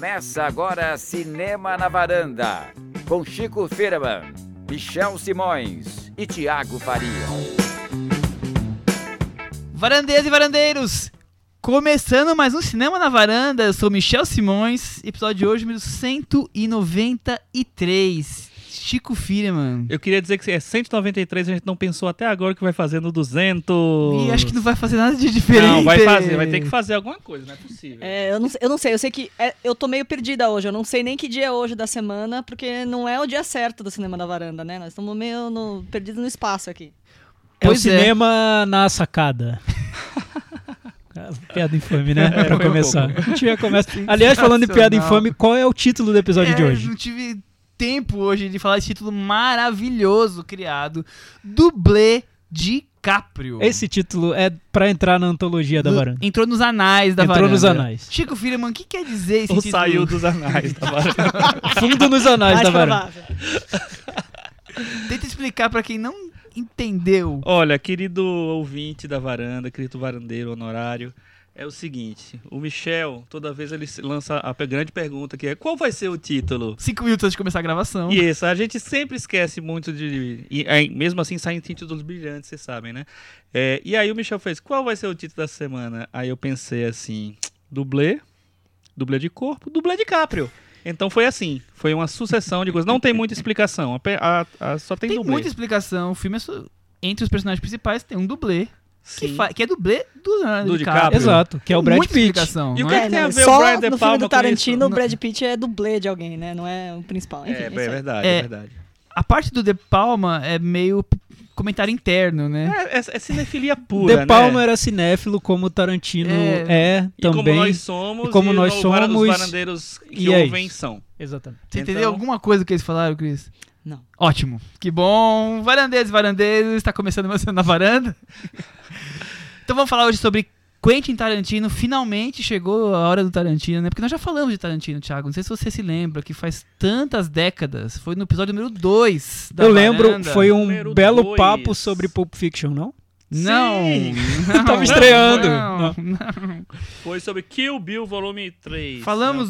Começa agora Cinema na Varanda, com Chico Firman, Michel Simões e Tiago Faria. Varandeiras e varandeiros, começando mais um Cinema na Varanda, eu sou Michel Simões, episódio de hoje, número 193. Chico Firman. Eu queria dizer que é 193, a gente não pensou até agora que vai fazer no 200. E acho que não vai fazer nada de diferente. Não, vai fazer, vai ter que fazer alguma coisa, não é possível. É, eu, não, eu não sei, eu sei que é, eu tô meio perdida hoje, eu não sei nem que dia é hoje da semana, porque não é o dia certo do Cinema da Varanda, né? Nós estamos meio no, perdidos no espaço aqui. É Pois o é. cinema na sacada. piada infame, né? É, pra um começar. pouco. a gente já começa. Aliás, falando em piada infame, qual é o título do episódio de É, hoje? Não tive tempo hoje de falar esse título maravilhoso criado, Dublê DiCaprio. Esse título é pra entrar na antologia da varanda. Entrou nos anais da Entrou varanda. nos anais. Chico Firman, o que quer dizer esse Ou título? saiu dos anais da varanda. Fundo nos anais Mais da varanda. provável. Tenta explicar pra quem não entendeu. Olha, querido ouvinte da varanda, querido varandeiro honorário, é o seguinte: o Michel, toda vez ele lança a grande pergunta que é: qual vai ser o título? Cinco minutos antes de começar a gravação. E isso, a gente sempre esquece muito de. E, aí, mesmo assim, saem títulos brilhantes, vocês sabem, né? É, e aí o Michel fez: qual vai ser o título da semana? Aí eu pensei assim: dublê, dublê de corpo, dublê de Caprio. Então foi assim, foi uma sucessão de coisas. Não tem muita explicação, ape- a- a- só tem, Tem dublê. muita explicação. O filme é só- entre os personagens principais tem um dublê que, que é dublê do Leonardo Do DiCaprio. Exato, que é o Brad muita Pitt. explicação, E o que é? é que tem a ver o só Brian De no filme Palma do Tarantino, isso? o Brad Pitt é dublê de alguém, né? Não é o principal. Enfim, É, é verdade, É. é verdade. A parte do De Palma é meio comentário interno, né? É, é, é cinefilia pura, De Palma né? era cinéfilo, como o Tarantino É. é, E como também. nós somos, e como nós o vara- somos, os varandeiros que e é ouvem são. Exatamente. Você Então- entendeu alguma coisa que eles falaram, Cris? Não. Ótimo. Que bom. Varandeiros e varandeiros, está começando um na varanda. então vamos falar hoje sobre Quentin Tarantino. Finalmente chegou a hora do Tarantino, né? Porque nós já falamos de Tarantino, Thiago. Não sei se você se lembra que faz tantas décadas. Foi no episódio número 2 da Eu lembro, Varanda. foi um Número belo dois. papo sobre Pulp Fiction, não? Não, não. Tava estreando. Não, não. Foi sobre Kill Bill Volume 3. Falamos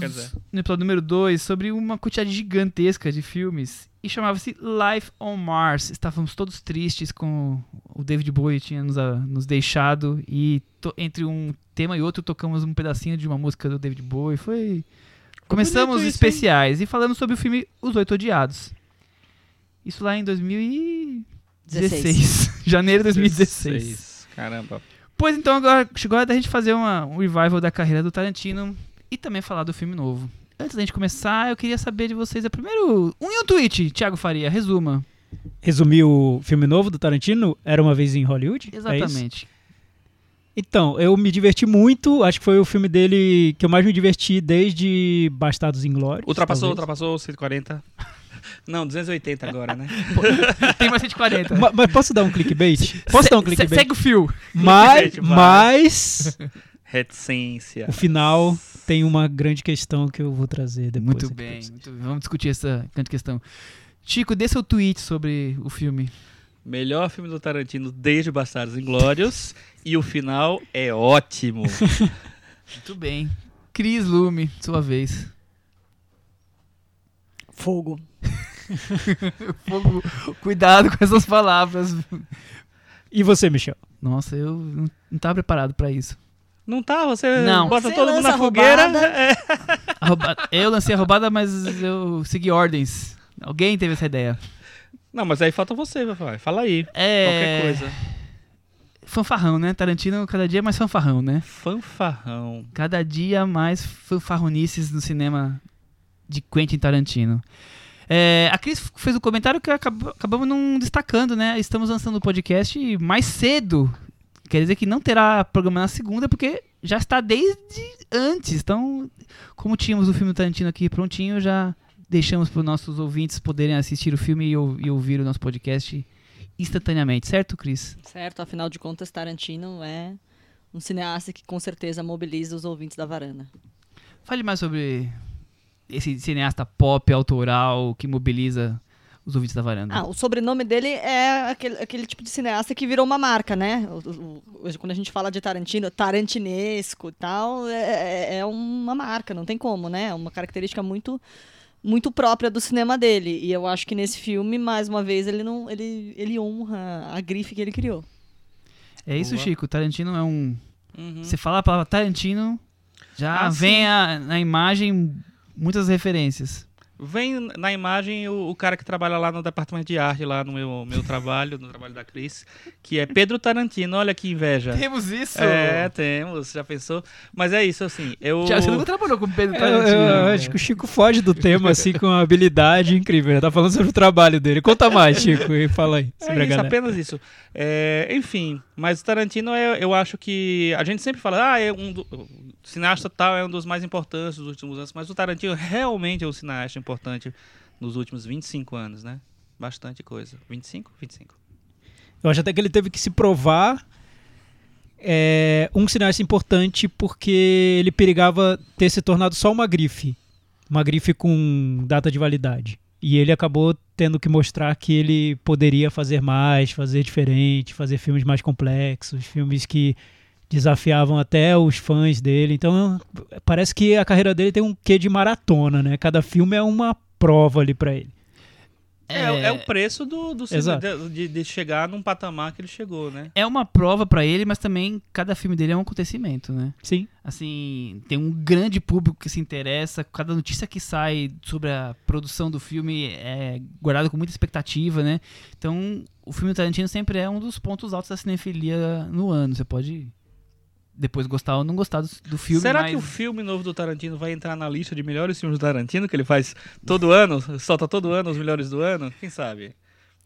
no episódio número 2 sobre uma quantidade gigantesca de filmes e chamava-se Life on Mars. Estávamos todos tristes com o David Bowie tinha nos, ah, nos deixado e to- entre um tema e outro tocamos um pedacinho de uma música do David Bowie. Foi começamos isso, especiais e falamos sobre o filme Os Oito Odiados. Isso lá em 2016, janeiro de 2016. 16. Caramba. Pois então, agora chegou a hora da gente fazer uma, um revival da carreira do Tarantino e também falar do filme novo. Antes da gente começar, eu queria saber de vocês, é primeiro, um e um tweet, Thiago Faria, resuma. Resumir o filme novo do Tarantino, Era Uma Vez em Hollywood? É? Exatamente. Então, eu me diverti muito. Acho que foi o filme dele que eu mais me diverti desde Bastardos Inglórios. Ultrapassou, talvez. ultrapassou 140. Não, 280 agora, né? Tem mais 140. Ma- Mas posso dar um clickbait? Posso dar um Se- se- clickbait? Segue o fio. Mas, Clickbait, mas Reticência. o final tem uma grande questão que eu vou trazer depois. Muito bem, muito bem. Vamos discutir essa grande questão. Chico, dê seu tweet sobre o filme. Melhor filme do Tarantino desde Bastardos Inglórios. e o final é ótimo. Muito bem. Cris Lume, sua vez. Fogo. Fogo, cuidado com essas palavras. E você, Michel? Nossa, eu não, não tava preparado pra isso. Não tá? Você Não. bota Você todo mundo na fogueira. é. Eu lancei a roubada, mas eu segui ordens. Alguém teve essa ideia. Não, mas aí falta você, papai. Fala aí. É. Qualquer coisa. Fanfarrão, né? Tarantino cada dia mais fanfarrão, né? Fanfarrão. Cada dia mais fanfarronices no cinema de Quentin Tarantino. É, a Cris fez um comentário que acab- acabamos não destacando, né? Estamos lançando o podcast mais cedo. Quer dizer que não terá programa na segunda, porque já está desde antes. Então, como tínhamos o filme Tarantino aqui prontinho, já deixamos para os nossos ouvintes poderem assistir o filme e, ou- e ouvir o nosso podcast instantaneamente, certo, Cris? Certo? Afinal de contas, Tarantino é um cineasta que com certeza mobiliza os ouvintes da varanda. Fale mais sobre esse cineasta pop autoral que mobiliza os ouvintes da varanda. Ah, o sobrenome dele é aquele, aquele tipo de cineasta que virou uma marca, né? O- o- quando a gente fala de Tarantino, tarantinesco e tal, é, é- é uma marca, não tem como, né? É uma característica muito muito própria do cinema dele. E eu acho que nesse filme, mais uma vez, ele não ele, ele honra a grife que ele criou. é isso, boa. Chico. Tarantino é um. Uhum. Você fala a palavra Tarantino, já Ah, vem a- na imagem muitas referências. Vem na imagem o, o cara que trabalha lá no departamento de arte, lá no meu, meu trabalho, no trabalho da Cris, que é Pedro Tarantino. Olha que inveja. Temos isso! É, temos, já pensou? Mas é isso, assim, eu... Tiago, você nunca trabalhou com Pedro Eu, Tarantino. eu- eu acho que o Chico foge do tema, assim, com uma habilidade incrível. Ele tá falando sobre o trabalho dele. Conta mais, Chico, e fala aí sobre É isso, apenas isso. É, enfim, mas o Tarantino, é, eu acho que. A gente sempre fala, ah, é um do, o cineasta tal é um dos mais importantes dos últimos anos, mas o Tarantino realmente é um cineasta importante nos últimos 25 anos, né? Bastante coisa. 25? 25. Eu acho até que ele teve que se provar é, um cineasta importante porque ele perigava ter se tornado só uma grife. Uma grife com data de validade. E ele acabou tendo que mostrar que ele poderia fazer mais, fazer diferente, fazer filmes mais complexos, filmes que desafiavam até os fãs dele. Então, parece que a carreira dele tem um quê de maratona, né? Cada filme é uma prova ali pra ele. É, é o preço do, do de, de chegar num patamar que ele chegou, né? é uma prova pra ele, mas também cada filme dele é um acontecimento, né? Sim. Assim, tem um grande público que se interessa, cada notícia que sai sobre a produção do filme é guardada com muita expectativa, né? Então, o filme do Tarantino sempre é um dos pontos altos da cinefilia no ano. Você pode depois gostar ou não gostar do, do filme, Será mas que o filme novo do Tarantino vai entrar na lista de melhores filmes do Tarantino, que ele faz todo ano, solta todo ano os melhores do ano? Quem sabe?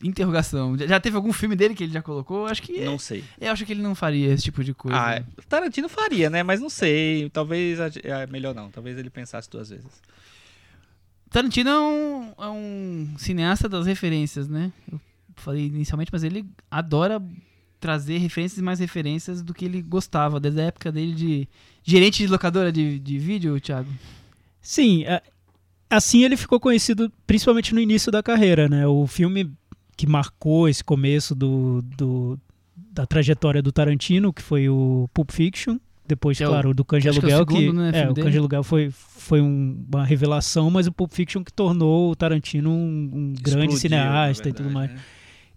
interrogação. Já, teve algum filme dele que ele já colocou? Acho que Não sei. eu acho que ele não faria esse tipo de coisa. Ah, Tarantino faria, né? Mas não sei. Talvez é melhor não. Talvez ele pensasse duas vezes. Tarantino é um, é um cineasta das referências, né? Eu falei inicialmente, mas ele adora trazer referências e mais referências do que ele gostava, desde a época dele de gerente de locadora de, de vídeo, Thiago. Sim, a- assim ele ficou conhecido principalmente no início da carreira, né? O filme que marcou esse começo do, do- da trajetória do Tarantino, que foi o Pulp Fiction, depois, Que é o- claro, do Cães de acho que é o Aluguel, que, segundo, né, é, o de Aluguel foi, foi um- uma revelação, mas o Pulp Fiction que tornou o Tarantino um, um grande cineasta na e tudo verdade, mais né?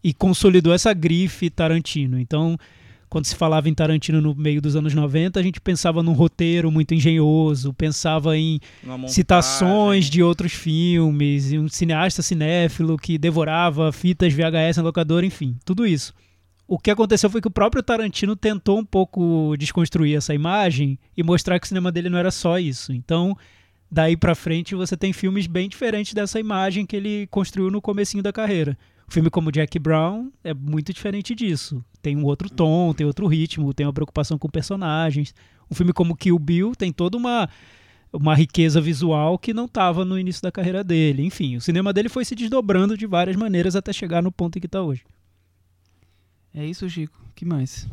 E consolidou essa grife Tarantino. Então, quando se falava em Tarantino no meio dos anos 90, a gente pensava num roteiro muito engenhoso, pensava em citações de outros filmes, um cineasta cinéfilo que devorava fitas VHS na locadora, enfim, tudo isso. O que aconteceu foi que o próprio Tarantino tentou um pouco desconstruir essa imagem e mostrar que o cinema dele não era só isso. Então, daí pra frente você tem filmes bem diferentes dessa imagem que ele construiu no comecinho da carreira. Um filme como Jack Brown é muito diferente disso. Tem um outro tom, tem outro ritmo, tem uma preocupação com personagens. Um filme como Kill Bill tem toda uma uma riqueza visual que não estava no início da carreira dele. Enfim, o cinema dele foi se desdobrando de várias maneiras até chegar no ponto em que está hoje. É isso, Chico. que mais?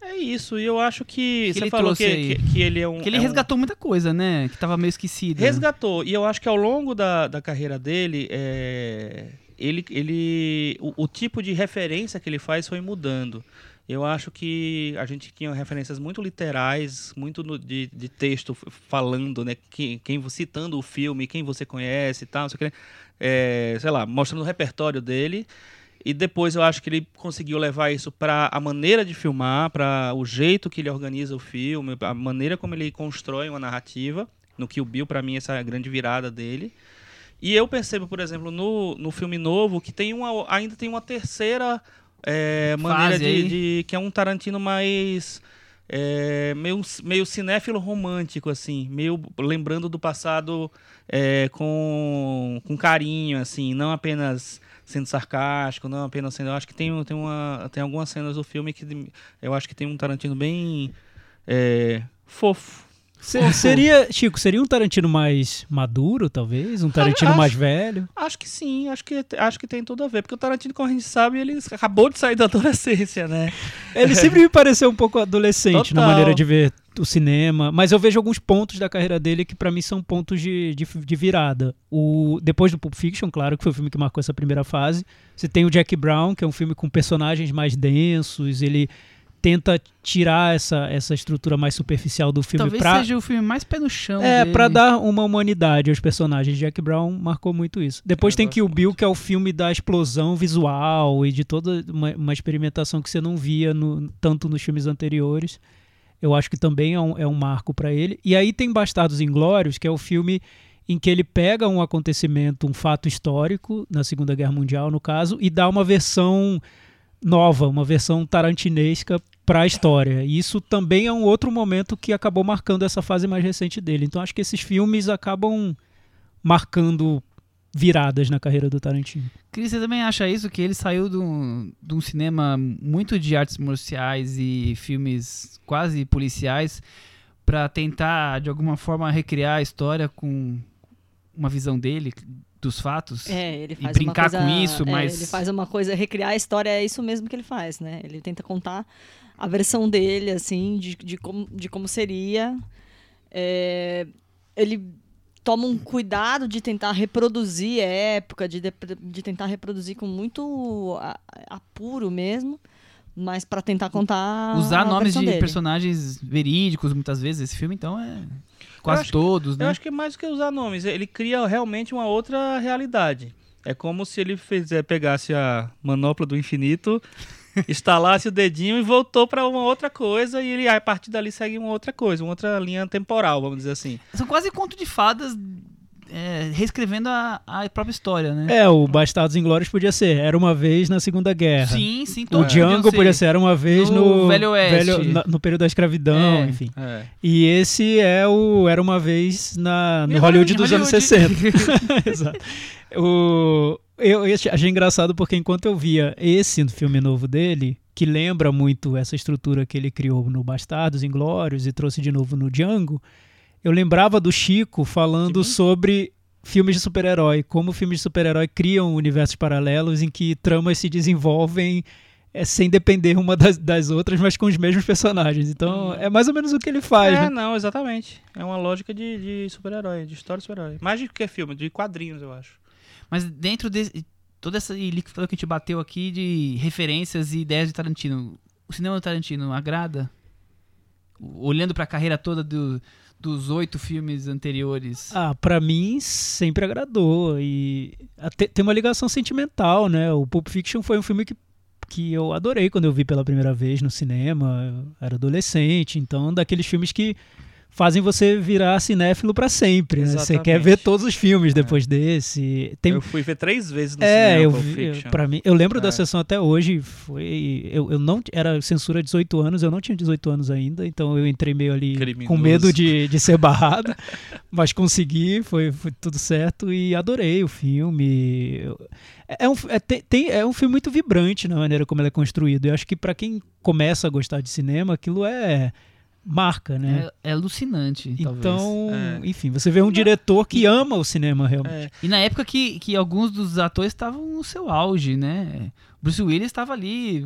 É isso, e eu acho que. Que você ele falou que, que, que ele é um. Que ele é um- resgatou muita coisa, né? Que tava meio esquecido. Resgatou. E eu acho que ao longo da, da carreira dele, é, ele, ele o, o tipo de referência que ele faz foi mudando. Eu acho que a gente tinha referências muito literais, muito no- de, de texto falando, né? Quem, quem citando o filme, quem você conhece e tal, sei, o que, é, sei lá, mostrando o repertório dele. E depois eu acho que ele conseguiu levar isso para a maneira de filmar, para o jeito que ele organiza o filme, a maneira como ele constrói uma narrativa. No Kill Bill, para mim, essa é a grande virada dele. E eu percebo, por exemplo, no, no filme novo, que tem uma, ainda tem uma terceira é, maneira de, de- que é um Tarantino mais é, meio, meio cinéfilo romântico, assim, meio lembrando do passado é, com, com carinho, assim, não apenas sendo sarcástico, não apenas sendo. Eu acho que tem, tem, uma, tem algumas cenas do filme que eu acho que tem um Tarantino bem é, fofo. Se- seria, Chico, seria um Tarantino mais maduro, talvez? Um Tarantino acho- mais velho? Acho que sim, acho que, acho que tem tudo a ver. Porque o Tarantino, como a gente sabe, ele acabou de sair da adolescência, né? Ele sempre me pareceu um pouco adolescente na Total. maneira de ver o cinema, mas eu vejo alguns pontos da carreira dele que pra mim são pontos de, de, de virada. O, depois do Pulp Fiction, claro, que foi o filme que marcou essa primeira fase, você tem o Jack Brown, que é um filme com personagens mais densos, ele tenta tirar essa, essa estrutura mais superficial do filme Talvez pra, seja o filme mais pé no chão. é, pra dar uma humanidade aos personagens. Jack Brown marcou muito isso. Depois Eu tem gosto Kill Bill, muito. que é o filme da explosão visual e de toda uma, uma experimentação que você não via no- tanto nos filmes anteriores. Eu acho que também é um, é um marco pra ele. E aí tem Bastardos Inglórios, que é o filme em que ele pega um acontecimento, um fato histórico, na Segunda Guerra Mundial, no caso, e dá uma versão nova, uma versão tarantinesca para a história. E isso também é um outro momento que acabou marcando essa fase mais recente dele. Então acho que esses filmes acabam marcando viradas na carreira do Tarantino. Cris, você também acha isso? Que ele saiu de um, de um cinema muito de artes marciais e filmes quase policiais pra tentar, de alguma forma, recriar a história com uma visão dele, dos fatos? É, ele E faz brincar uma coisa, com isso, é, mas- ele faz uma coisa, recriar a história é isso mesmo que ele faz, né? Ele tenta contar a versão dele, assim, de, de, como, de como seria. É, ele toma um cuidado de tentar reproduzir a época, de, de, de tentar reproduzir com muito apuro mesmo, mas para tentar contar Usar a nomes de dele. personagens verídicos, muitas vezes, esse filme, então é quase acho que- todos, né? Eu acho que é mais do que usar nomes, ele cria realmente uma outra realidade. É como se ele fizer, pegasse a manopla do infinito, instalasse o dedinho e voltou para uma outra coisa e ele a partir dali segue uma outra coisa, uma outra linha temporal, vamos dizer assim. São quase conto de fadas é, reescrevendo a, a própria história, né? É, o Bastardos Inglórios podia ser Era Uma Vez na Segunda Guerra. Sim, sim. O Django podiam podia ser Era Uma Vez No no, Velho Oeste. na- no período da escravidão, É. enfim. É. E esse é o Era Uma Vez na, no Em Hollywood dos anos Hollywood. 60. Exato. O, eu, eu achei engraçado porque enquanto eu via esse filme novo dele, que lembra muito essa estrutura que ele criou no Bastardos Inglórios e trouxe de novo no Django, eu lembrava do Chico falando sobre filmes de super-herói, como filmes de super-herói criam universos paralelos em que tramas se desenvolvem é, sem depender uma das, das outras, mas com os mesmos personagens. Então, é mais ou menos o que ele faz, é, né? não, exatamente. É uma lógica de, de super-herói, de história de super-herói. Mais do que filme, de quadrinhos, eu acho. Mas dentro de toda essa liquidificação que a gente bateu aqui de referências e ideias de Tarantino, o cinema do Tarantino agrada? Olhando pra carreira toda do- dos oito filmes anteriores. Ah, pra mim sempre agradou e até tem uma ligação sentimental, né? O Pulp Fiction foi um filme que, que eu adorei quando eu vi pela primeira vez no cinema. Eu era adolescente, então daqueles filmes que fazem você virar cinéfilo pra sempre, né? Você quer ver todos os filmes depois desse. Tem Eu fui ver três vezes no é, cinema eu vi, pra mim, eu lembro da É. sessão até hoje, foi eu, eu não era censura 18 anos, eu não tinha 18 anos ainda, então eu entrei meio ali com Criminoso. medo de, de ser barrado, mas consegui, foi, foi tudo certo e adorei o filme. Eu- É um, é, tem- é um filme muito vibrante na maneira como ele é construído. Eu acho que pra quem começa a gostar de cinema, aquilo é marca, né? É, é alucinante, talvez. Então, É. enfim, você vê um diretor que ama o cinema realmente. É, E na época que, que alguns dos atores estavam no seu auge, né? Bruce Willis estava ali,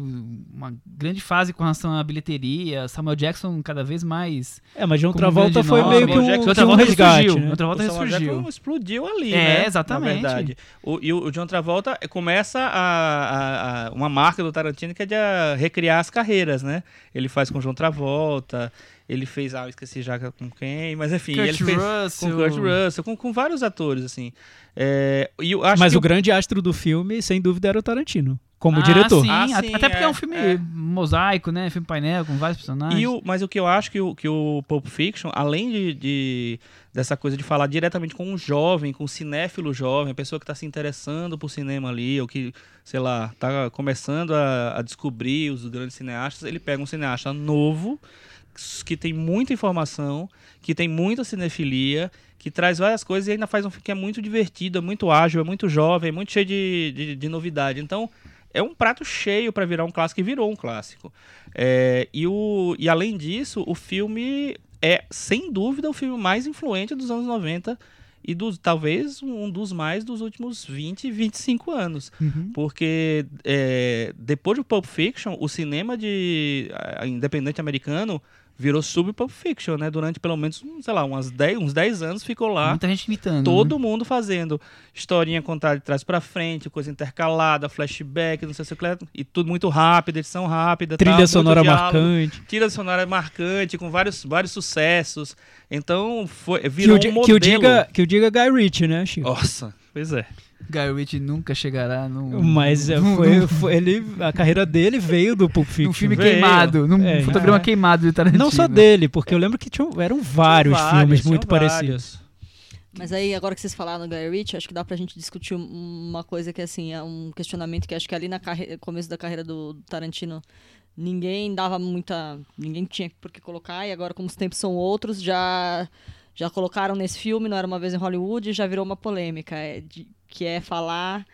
uma grande fase com relação à bilheteria, Samuel Jackson cada vez mais. É, mas John Como Travolta grande foi nome. meio que um, Jackson- que Outra um volta resgate, ressurgiu. né? Outra volta o Samuel ressurgiu. Jackson explodiu ali, É, né? exatamente. Na verdade. O, e o, o John Travolta começa a, a- a- uma marca do Tarantino que é de recriar as carreiras, né? Ele faz com o John Travolta, ele fez, ah, eu esqueci já com quem, mas enfim, Kurt ele fez Russell. com Kurt Russell, com, com vários atores, assim. É, e eu acho Mas que o grande astro do filme, sem dúvida, era o Tarantino, como Ah, diretor. Sim, Ah, sim, até porque é, é, um filme é. mosaico, né? Filme painel com vários personagens. E o, mas o que eu acho que o, que o Pulp Fiction, além de, de- dessa coisa de falar diretamente com um jovem, com um cinéfilo jovem, a pessoa que está se interessando por cinema ali, ou que, sei lá, está começando a, a descobrir os grandes cineastas, ele pega um cineasta novo, que tem muita informação, que tem muita cinefilia, que traz várias coisas e ainda faz um filme que é muito divertido, é muito ágil, é muito jovem, é muito cheio de, de, de novidade. Então, é um prato cheio para virar um clássico e virou um clássico. É, e, o, e além disso, o filme é, sem dúvida, o filme mais influente dos anos 90 e dos, talvez um dos mais dos últimos 20, 25 anos. Uhum. Porque é, depois do Pulp Fiction, o cinema de independente americano virou sub Pulp Fiction, né? Durante pelo menos, sei lá, umas 10, uns 10 anos ficou lá. Muita gente imitando. Todo né? mundo fazendo historinha contada de trás pra frente, coisa intercalada, flashback, não sei se o que e tudo muito rápido, edição rápida, Trilha tal, sonora diálogo, marcante. Trilha sonora marcante, com vários, vários sucessos. Então, foi, Que virou o, di- um que, o modelo. diga, que o diga Guy Ritchie, né, Chico? Nossa, pois é. Guy Ritchie nunca chegará num, Mas é, num- foi, foi- ele, a carreira dele veio do Pulp Fiction. num filme Veio. queimado, num É, fotograma é. queimado de Tarantino. Não só dele, porque eu lembro que tinham, eram vários, filmes muito vários. parecidos. Mas aí, agora que vocês falaram do Guy Ritchie, acho que dá pra gente discutir um- uma coisa que, assim, é um questionamento que acho que ali no começo da carreira do do Tarantino, ninguém dava muita... Ninguém tinha por que colocar, e agora, como os tempos são outros, já, já colocaram nesse filme, Não Era Uma Vez em Hollywood, já virou uma polêmica, é de- que é falar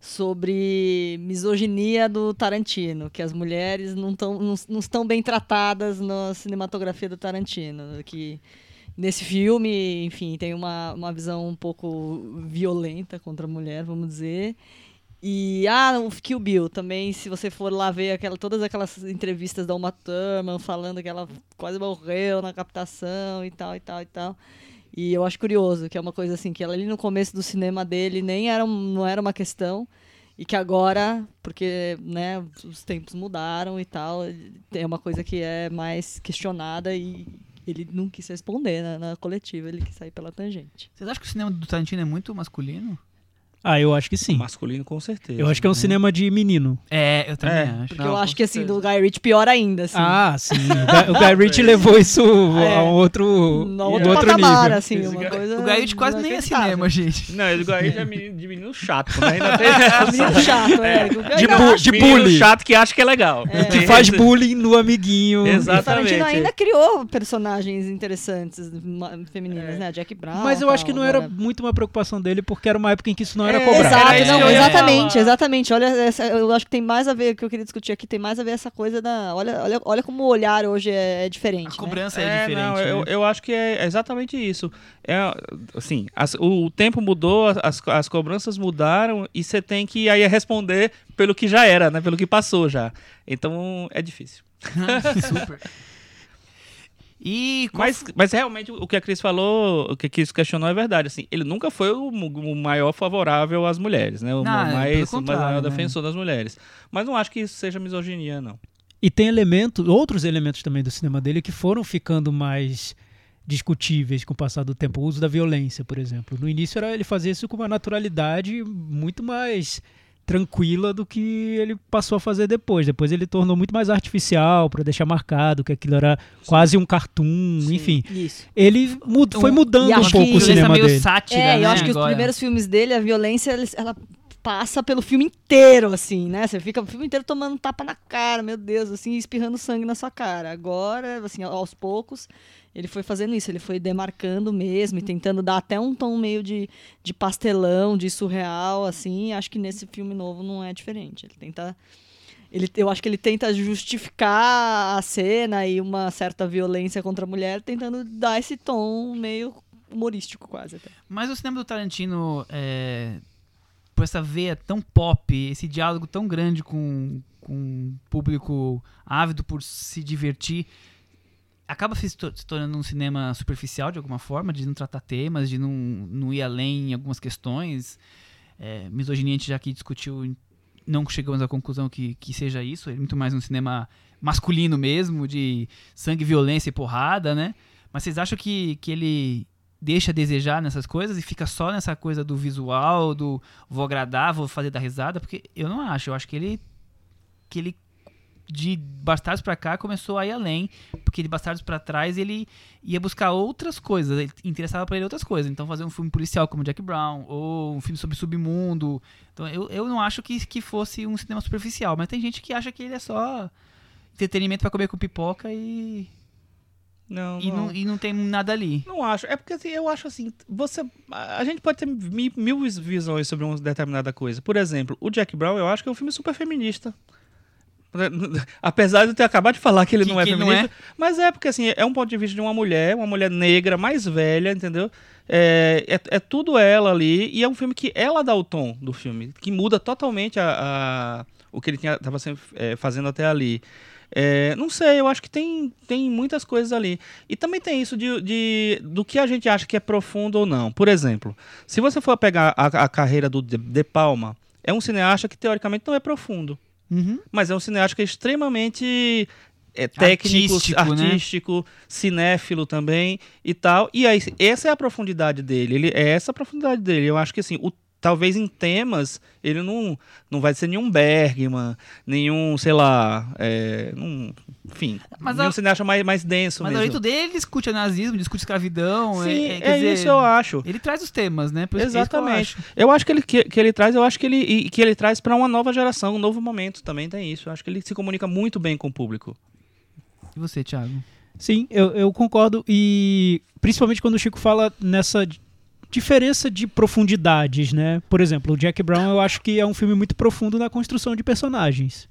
sobre misoginia do Tarantino, que as mulheres não, tão, não, não estão bem tratadas na cinematografia do Tarantino, que nesse filme, enfim, tem uma, uma visão um pouco violenta contra a mulher, vamos dizer. E, ah, o Kill Bill também, se você for lá ver aquela, todas aquelas entrevistas da Uma Thurman falando que ela quase morreu na captação e tal, e tal, e tal. E eu acho curioso, que é uma coisa assim, que ela ali no começo do cinema dele nem era, não era uma questão, e que agora, porque né, os tempos mudaram e tal, é uma coisa que é mais questionada e ele não quis responder na, na coletiva, ele quis sair pela tangente. Vocês acham que o cinema do Tarantino é muito masculino? Ah, eu acho que sim. Masculino, com certeza. Eu acho que é um cinema de menino. É, eu também É, acho. Porque Não, eu acho que assim, certeza. do Guy Ritchie pior ainda, assim. Ah, sim. O Guy, o Guy Ritchie levou isso É. a um outro, no outro, outro patamar, nível. assim, Esse uma Guy- coisa. O Guy Ritchie quase nem é cinema, gente. Não, ele aí já é menino, de menino chato, né? Ainda tem É, menino chato, é. O Guy- De bu- de menino bullying. chato que acha que é legal. É. Que faz bullying no amiguinho. O Exatamente. ainda criou personagens interessantes femininas, né? Jack Brown. Mas eu acho que não era muito uma preocupação dele, porque era uma época em que isso não era É, cobrado. Exato, não, eu exatamente, falar. exatamente. Olha, essa- eu acho que tem mais a ver, o que eu queria discutir aqui, tem mais a ver essa coisa da. Olha, olha, olha como o olhar hoje é, é diferente. A né? cobrança é, É, diferente. não, né? eu, eu acho que é exatamente isso. É, assim, as- o, o tempo mudou, as, as cobranças mudaram e você tem que aí responder pelo que já era, né? Pelo que passou já. Então é difícil. Super. E Mas, mas realmente o que a Cris falou, o que a Cris questionou é verdade. Assim, ele nunca foi o, o maior favorável às mulheres, né? O Não, mais, o mais maior né? defensor das mulheres. Mas não acho que isso seja misoginia, não. E tem elementos, outros elementos também do cinema dele que foram ficando mais discutíveis com o passar do tempo. O uso da violência, por exemplo. No início era ele fazia isso com uma naturalidade muito mais tranquila do que ele passou a fazer depois. Depois ele tornou muito mais artificial para deixar marcado que aquilo era quase um cartoon, enfim. Isso. Ele mud- foi Um- mudando um pouco o violência cinema meio dele. sátira, É, né, eu acho que agora. os primeiros filmes dele, a violência, ela passa pelo filme inteiro, assim, né? Você fica o filme inteiro tomando tapa na cara, meu Deus, assim, espirrando sangue na sua cara. Agora, assim, aos poucos, ele foi fazendo isso, ele foi demarcando mesmo e tentando dar até um tom meio de, de pastelão, de surreal, assim. Acho que nesse filme novo não é diferente. Ele tenta. Ele, eu acho que ele tenta justificar a cena e uma certa violência contra a mulher, tentando dar esse tom meio humorístico, quase até. Mas o cinema do Tarantino, é, por essa veia tão pop, esse diálogo tão grande com, com um público ávido por se divertir, acaba se, to- se tornando um cinema superficial de alguma forma, de não tratar temas, de não, não ir além em algumas questões. É, misoginia a gente já aqui discutiu, não chegamos à conclusão que, que seja isso, é muito mais um cinema masculino mesmo, de sangue, violência e porrada, né? Mas vocês acham que, que ele deixa a desejar nessas coisas e fica só nessa coisa do visual, do vou agradar, vou fazer dar risada? Porque eu não acho, eu acho que ele que ele de Bastardos pra cá começou a ir além, porque de Bastardos pra trás ele ia buscar outras coisas, ele interessava pra ele outras coisas, então fazer um filme policial como Jack Brown ou um filme sobre submundo. Então eu, eu não acho que que fosse um cinema superficial, mas tem gente que acha que ele é só entretenimento pra comer com pipoca e Não, e não, e não tem nada ali. Não acho. É porque assim, eu acho assim, você. A gente pode ter mi- mil vis- visões sobre uma determinada coisa. Por exemplo, o Jack Brown, eu acho que é um filme super feminista. Apesar de eu ter acabado de falar que ele Que- não é ele não feminista. Mas é porque assim, é um ponto de vista de uma mulher, uma mulher negra, mais velha, entendeu? É, é, é tudo ela ali. E é um filme que ela dá o tom do filme, que muda totalmente a, a- o que ele tinha, tava sempre, é, fazendo até ali. É, não sei, eu acho que tem, tem muitas coisas ali. E também tem isso de, de- do que a gente acha que é profundo ou não. Por exemplo, se você for pegar a, a carreira do De, De Palma, é um cineasta que teoricamente não é profundo. Uhum. Mas é um cineasta que é extremamente é, técnico, Artístico, artístico, né? cinéfilo também e tal. E aí, essa é a profundidade dele. Ele, é essa a profundidade dele. Eu acho que assim, o, talvez em temas, ele não, não vai ser nenhum Bergman, nenhum, sei lá, é, num- enfim, Mas nenhum a- cineasta mais, mais denso Mas o mesmo. jeito dele, ele discute o nazismo, discute escravidão. Sim, é, é, quer dizer, isso eu acho. Ele traz os temas, né? Por é que eu Exatamente. acho. Eu acho que ele, que, que ele traz, eu acho que ele, que ele traz para uma nova geração, um novo momento também tem isso. Eu acho que ele se comunica muito bem com o público. E você, Thiago? Sim, eu, eu concordo. E principalmente quando o Chico fala nessa diferença de profundidades, né? Por exemplo, o Jack Brown eu acho que é um filme muito profundo na construção de personagens.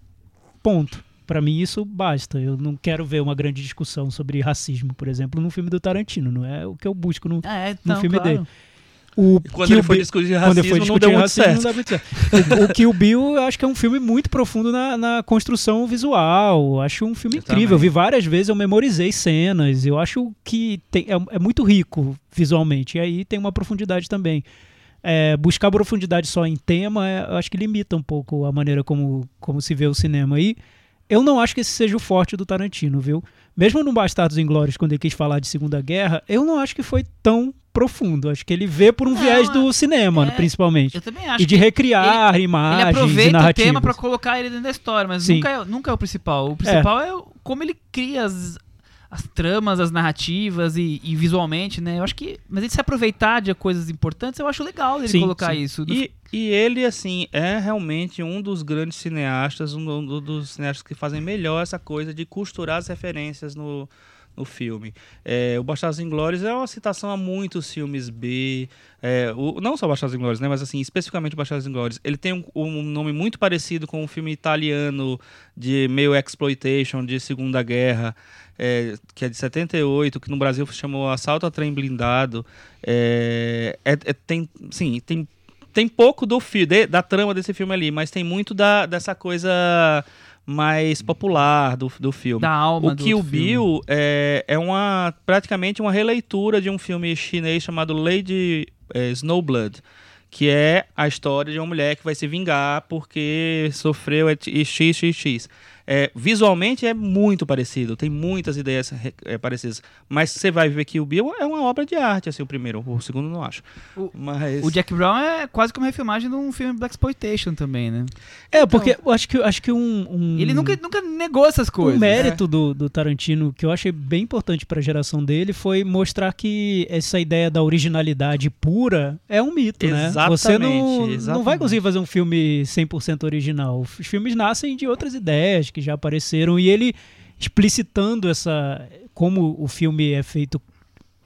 Ponto. Pra mim isso basta. Eu não quero ver uma grande discussão sobre racismo, por exemplo, num filme do Tarantino. Não é o que eu busco no, é, no não, filme claro. dele. O quando Kill ele foi Bill- discutir quando racismo, ele foi não discutir deu muito racismo, certo. não dá muito certo. O, o Kill Bill, eu acho que é um filme muito profundo na, na construção visual. Acho um filme Eu incrível. também. Eu vi várias vezes, eu memorizei cenas. Eu acho que tem- é, é muito rico visualmente. E aí tem uma profundidade também. É, buscar profundidade só em tema, é, eu acho que limita um pouco a maneira como, como se vê o cinema. E eu não acho que esse seja o forte do Tarantino, viu? Mesmo no Bastardos Inglórios, quando ele quis falar de Segunda Guerra, eu não acho que foi tão profundo. Acho que ele vê por um Não, viés é- do cinema, é- principalmente. Eu também acho E de recriar ele imagens e aproveita o tema pra colocar ele dentro da história, mas Sim. nunca é, nunca é o principal. O principal é, o- como ele cria as, as tramas, as narrativas e, e visualmente, né? Eu acho que. Mas ele se aproveitar de coisas importantes, eu acho legal ele Sim, colocar sim. isso. E, e ele, assim, é realmente um dos grandes cineastas, um do- do- dos cineastas que fazem melhor essa coisa de costurar as referências no, no filme. É, o Bastardos Inglórios é uma citação a muitos filmes B, é, o- não só Bastardos Inglórios, né, mas assim, especificamente Bastardos Inglórios. Ele tem um, um nome muito parecido com um filme italiano de meio exploitation, de Segunda Guerra, é, que é de 78, que no Brasil se chamou Assalto a Trem Blindado. É, é- é- tem, sim, tem tem pouco do fi, de- da trama desse filme ali, mas tem muito da, dessa coisa mais popular do, do filme. Da alma o Kill filme. Bill é, é uma praticamente uma releitura de um filme chinês chamado Lady é, Snowblood, que é a história de uma mulher que vai se vingar porque sofreu XXX. É, visualmente é muito parecido, tem muitas ideias é, parecidas, mas você vai ver que o Bill é uma obra de arte, assim, o primeiro, o segundo não acho. O- mas O Jack Brown é quase que uma refilmagem de um filme Black Exploitation também, né? É, porque eu acho que, acho que um, um- Ele nunca, nunca negou essas coisas. um mérito do, do Tarantino que eu achei bem importante pra geração dele foi mostrar que essa ideia da originalidade pura é um mito, né? Você não, Exatamente, não vai exatamente. conseguir fazer um filme 100% original. Os filmes nascem de outras ideias que já apareceram e ele explicitando essa como o filme é feito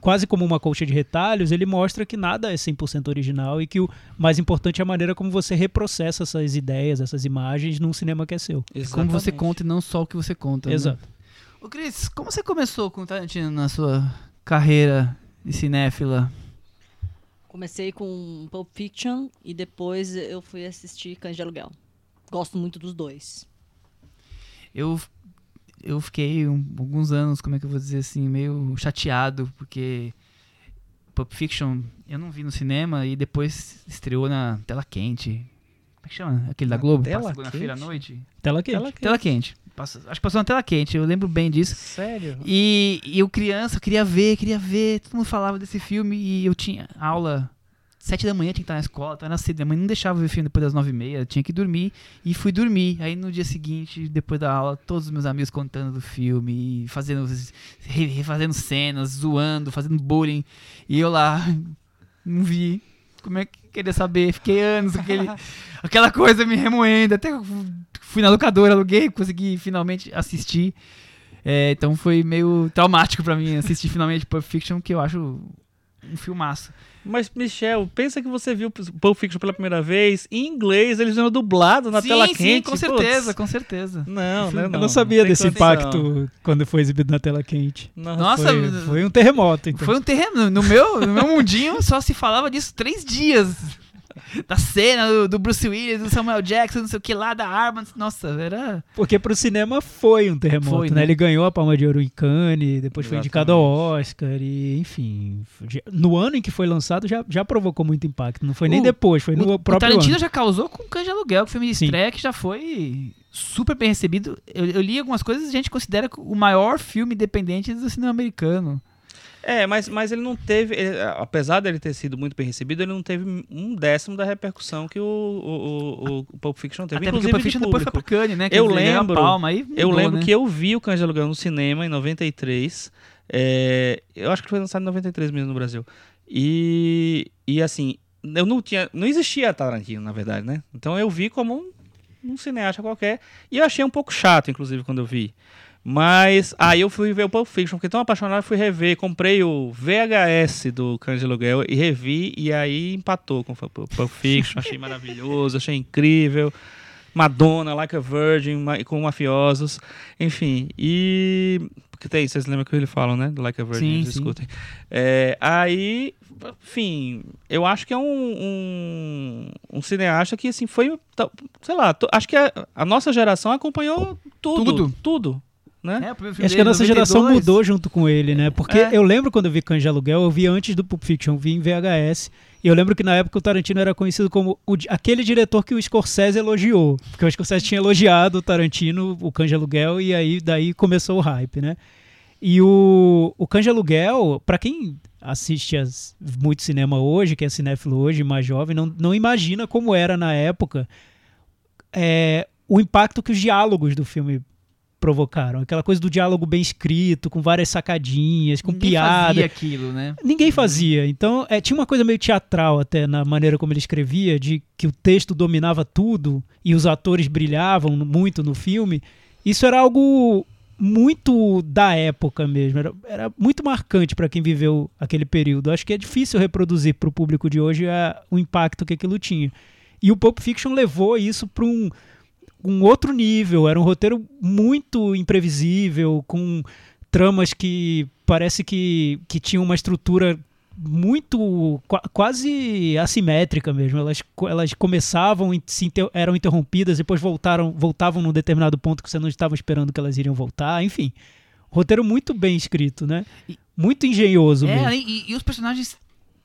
quase como uma colcha de retalhos, ele mostra que nada é 100% original e que o mais importante é a maneira como você reprocessa essas ideias, essas imagens num cinema que é seu. Como você Exatamente. conta e não só o que você conta. né? Exato. Ô Cris, como você começou com o Tarantino na sua carreira de cinéfila? Comecei com Pulp Fiction e depois eu fui assistir Cães de Aluguel. Gosto muito dos dois. Eu, eu fiquei um- alguns anos, como é que eu vou dizer assim, meio chateado, porque Pulp Fiction eu não vi no cinema e depois estreou na tela quente. Como é que chama? Aquele da Na Globo? tela segunda-feira à quente? noite? Tela quente. Tela Tela quente. Acho que passou na tela quente, eu lembro bem disso. Sério? E, e eu criança, eu queria ver, queria ver, todo mundo falava desse filme e eu tinha aula sete da manhã, tinha que estar na escola, tava cedo, minha mãe não deixava ver filme depois das nove e meia, tinha que dormir e fui dormir. Aí no dia seguinte, depois da aula, todos os meus amigos contando do filme, e fazendo, re- refazendo cenas, zoando, fazendo bullying, e eu lá, não vi. Como é que queria saber? Fiquei anos com aquele, aquela coisa me remoendo, até fui na locadora, aluguei, consegui finalmente assistir. É, então foi meio traumático pra mim assistir finalmente Pulp Fiction, que eu acho um filmaço. Mas, Michel, pensa que você viu Pulp Fiction pela primeira vez em inglês, eles viram dublado na sim, tela sim, quente. com putz. certeza, com certeza. Não, né? Eu Não, não sabia tem desse condição. impacto quando foi exibido na tela quente. Nossa, Foi, foi um terremoto, então. Foi um terreno. No meu, no meu mundinho só se falava disso três dias. Da cena do, do Bruce Willis, do Samuel Jackson, não sei o que lá, da arma. Nossa, era. Porque pro cinema foi um terremoto, Foi, né? né? Ele ganhou a Palma de Ouro em Cannes, depois foi indicado ao Exatamente. Oscar e, enfim... No ano em que foi lançado já, já provocou muito impacto. Não foi nem O- depois, foi no o, o próprio Tarantino ano. já causou com Cães de Aluguel, que foi uma Sim. estreia que já foi super bem recebido. Eu, eu li algumas coisas e a gente considera o maior filme independente do cinema americano. É, mas, mas ele não teve, ele- apesar dele ter sido muito bem recebido, ele não teve um décimo da repercussão que o, o, o, o Pulp Fiction teve, Até porque o inclusive Pulp de Fiction depois foi pra Cannes, né? Que Eu lembro- Palma, aí Eu mudou, lembro né? que eu vi o Cães de Aluguel no cinema em 93. É, eu acho que foi lançado em 93 mesmo no Brasil. E, e assim, eu não tinha. Não existia Tarantino, na verdade, né? Então eu vi como um, um cineasta qualquer. E eu achei um pouco chato, inclusive, quando eu vi. Mas aí eu fui ver o Pulp Fiction, fiquei tão apaixonado, fui rever, comprei o VHS do Cães de Aluguel e revi, e aí empatou com o Pulp Fiction, achei maravilhoso, achei incrível. Madonna, Like a Virgin, com mafiosos, enfim, e... Porque tem, vocês lembram que eles falam, né? do Like a Virgin, Sim, eles sim. discutem. É, aí, enfim, eu acho que é um, um, um cineasta que, assim, foi, sei lá, acho que a, a nossa geração acompanhou tudo, Tudo. tudo, né? É, o primeiro filme Acho que a nossa geração 92. mudou junto com ele, né? Porque É. eu lembro quando eu vi Cães de Aluguel, eu vi antes do Pulp Fiction, eu vi em VHS. E eu lembro que na época o Tarantino era conhecido como o aquele diretor que o Scorsese elogiou. Porque o Scorsese tinha elogiado o Tarantino, o Cães de Aluguel, e aí daí começou o hype, né? E o, o Cães de Aluguel, pra quem assiste as- muito cinema hoje, que é cinéfilo hoje, mais jovem, não, não imagina como era na época é, o impacto que os diálogos do filme provocaram. Aquela coisa do diálogo bem escrito, com várias sacadinhas, com Ninguém piada. fazia aquilo, né? Ninguém fazia. Então, é, tinha uma coisa meio teatral até na maneira como ele escrevia, de que o texto dominava tudo e os atores brilhavam muito no filme. Isso era algo muito da época mesmo. Era, era muito marcante para quem viveu aquele período. Acho que é difícil reproduzir para o público de hoje a- o impacto que aquilo tinha. E o Pulp Fiction levou isso para um, um outro nível. Era um roteiro muito imprevisível, com tramas que parece que, que tinham uma estrutura muito qua- quase assimétrica mesmo. Elas, elas começavam e se inter- eram interrompidas, depois voltaram, voltavam num determinado ponto que você não estava esperando que elas iriam voltar. Enfim, roteiro muito bem escrito, né? Muito engenhoso É, mesmo. e, e os personagens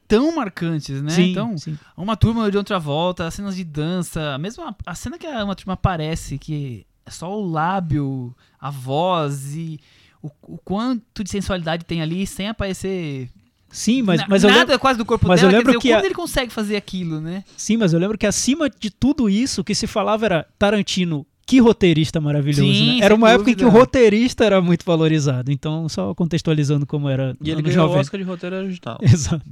tão marcantes, né? Sim, então, sim. uma turma de outra volta, as cenas de dança, mesmo a, a cena que a uma turma aparece, que é só o lábio, a voz e o, o quanto de sensualidade tem ali sem aparecer Sim, mas, na- mas eu nada lembro, quase do corpo mas dela. eu quer lembro dizer, que como a- ele consegue fazer aquilo, né? sim, mas eu lembro que acima de tudo isso, o que se falava era Tarantino, que roteirista maravilhoso. Sim, né? Era uma época em que o dúvida. roteirista era muito valorizado. Então, só contextualizando como era E ele ganhou o 90. Oscar de roteiro original. Exato.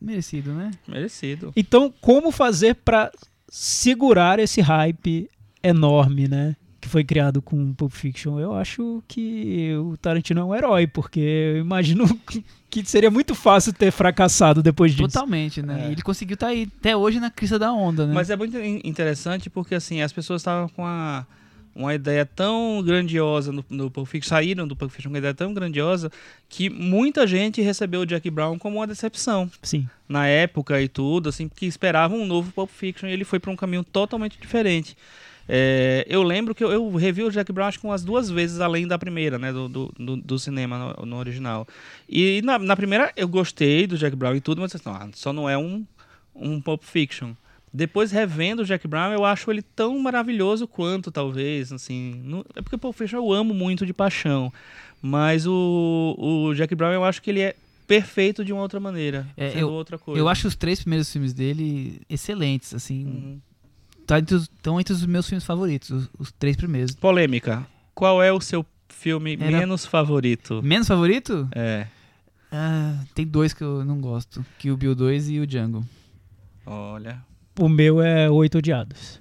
Merecido, né? Merecido. Então, como fazer pra segurar esse hype enorme, né? Que foi criado com Pulp Fiction? Eu acho que o Tarantino é um herói, porque eu imagino que seria muito fácil ter fracassado depois disso. Totalmente, né? É. E ele conseguiu estar aí até hoje na crista da onda, né? Mas é muito in- interessante porque assim, as pessoas estavam com a- uma ideia tão grandiosa no, no Pulp Fiction, saíram do Pulp Fiction com uma ideia tão grandiosa que muita gente recebeu o Jack Brown como uma decepção Sim. na época e tudo, assim, que esperavam um novo Pulp Fiction e ele foi para um caminho totalmente diferente. É, eu lembro que eu, eu revi o Jack Brown acho que umas duas vezes além da primeira, né, do, do, do- do cinema no, no original. E na, na primeira eu gostei do Jack Brown e tudo, mas assim, ah, só não é um, um Pulp Fiction. Depois, revendo o Jack Brown, eu acho ele tão maravilhoso quanto, talvez, assim... não- é porque Pulp Fiction eu amo muito de paixão. Mas o, o Jack Brown, eu acho que ele é perfeito de uma outra maneira. É, eu- outra coisa. Eu acho os três primeiros filmes dele excelentes, assim. Uhum. Tá entre os, estão entre os meus filmes favoritos, os, os três primeiros. Polêmica. Qual é o seu filme Era- menos favorito? Menos favorito? É. Ah, tem dois que eu não gosto, que o Bill 2 e o Django. Olha. O meu é Oito Odiados,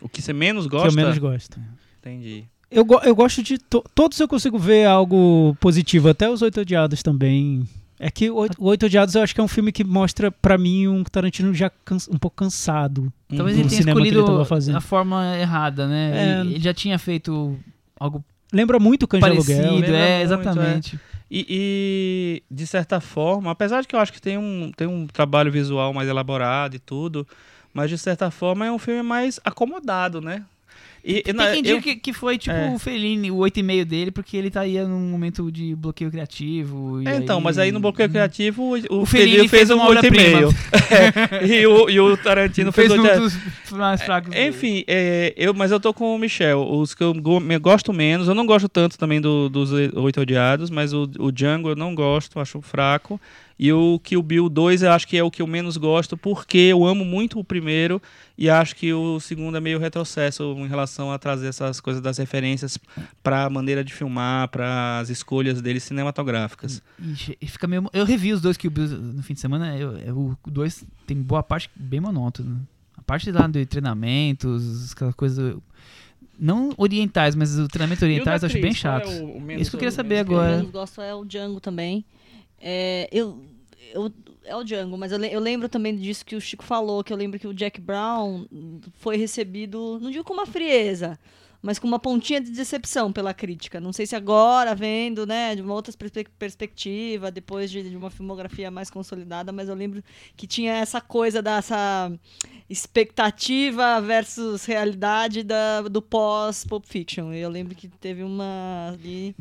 O que você menos que gosta? eu menos gosto. Entendi. Eu, go- eu gosto de. to- todos eu consigo ver algo positivo, até os Oito Odiados também. É que o Oito, o Oito Odiados eu acho que é um filme que mostra pra mim um Tarantino já um pouco cansado. Talvez do ele tenha que ele escolhido fazendo. a forma errada, né? É. Ele, ele já tinha feito algo Lembra muito Cães de Aluguel. Lembra é, muito, exatamente. E, e, de certa forma, apesar de que eu acho que tem um, tem um trabalho visual mais elaborado e tudo, mas de certa forma é um filme mais acomodado, né? E, e Tem quem diga que, que foi, tipo, É. o Fellini, o 8,5 dele, porque ele tá aí num momento de bloqueio criativo. e É, então, mas aí no bloqueio criativo o, o O Fellini Fellini fez fez um uma 8,5 É, e, o, e o Tarantino fez, fez um 8 dos mais fracos. dele. Enfim, é, eu, mas eu tô com o Michel. Os que eu gosto menos, eu não gosto tanto também do- dos Oito Odiados, mas o, o Django eu não gosto, acho fraco. E o Kill Bill 2 eu acho que é o que eu menos gosto, porque eu amo muito o primeiro e acho que o segundo é meio retrocesso em relação a trazer essas coisas das referências pra maneira de filmar, para as escolhas dele cinematográficas. Ixi, e fica meio. Eu revi os dois que o Bill no fim de semana. Eu, eu- o dois tem boa parte bem monótono. A parte lá de treinamentos, aquelas coisas. Não orientais, mas o treinamento orientais eu acho bem chato. Isso que eu queria saber O que eu agora. menos gosto é o Django também. É, eu, eu, é o Django, mas eu, eu lembro também disso que o Chico falou, que eu lembro que o Jack Brown foi recebido, não digo com uma frieza, mas com uma pontinha de decepção pela crítica. Não sei se agora, vendo, né, de uma outra perspe- perspectiva, depois de, de uma filmografia mais consolidada, mas eu lembro que tinha essa coisa dessa expectativa versus realidade da, do pós-Pulp Fiction. Eu lembro que teve uma ali...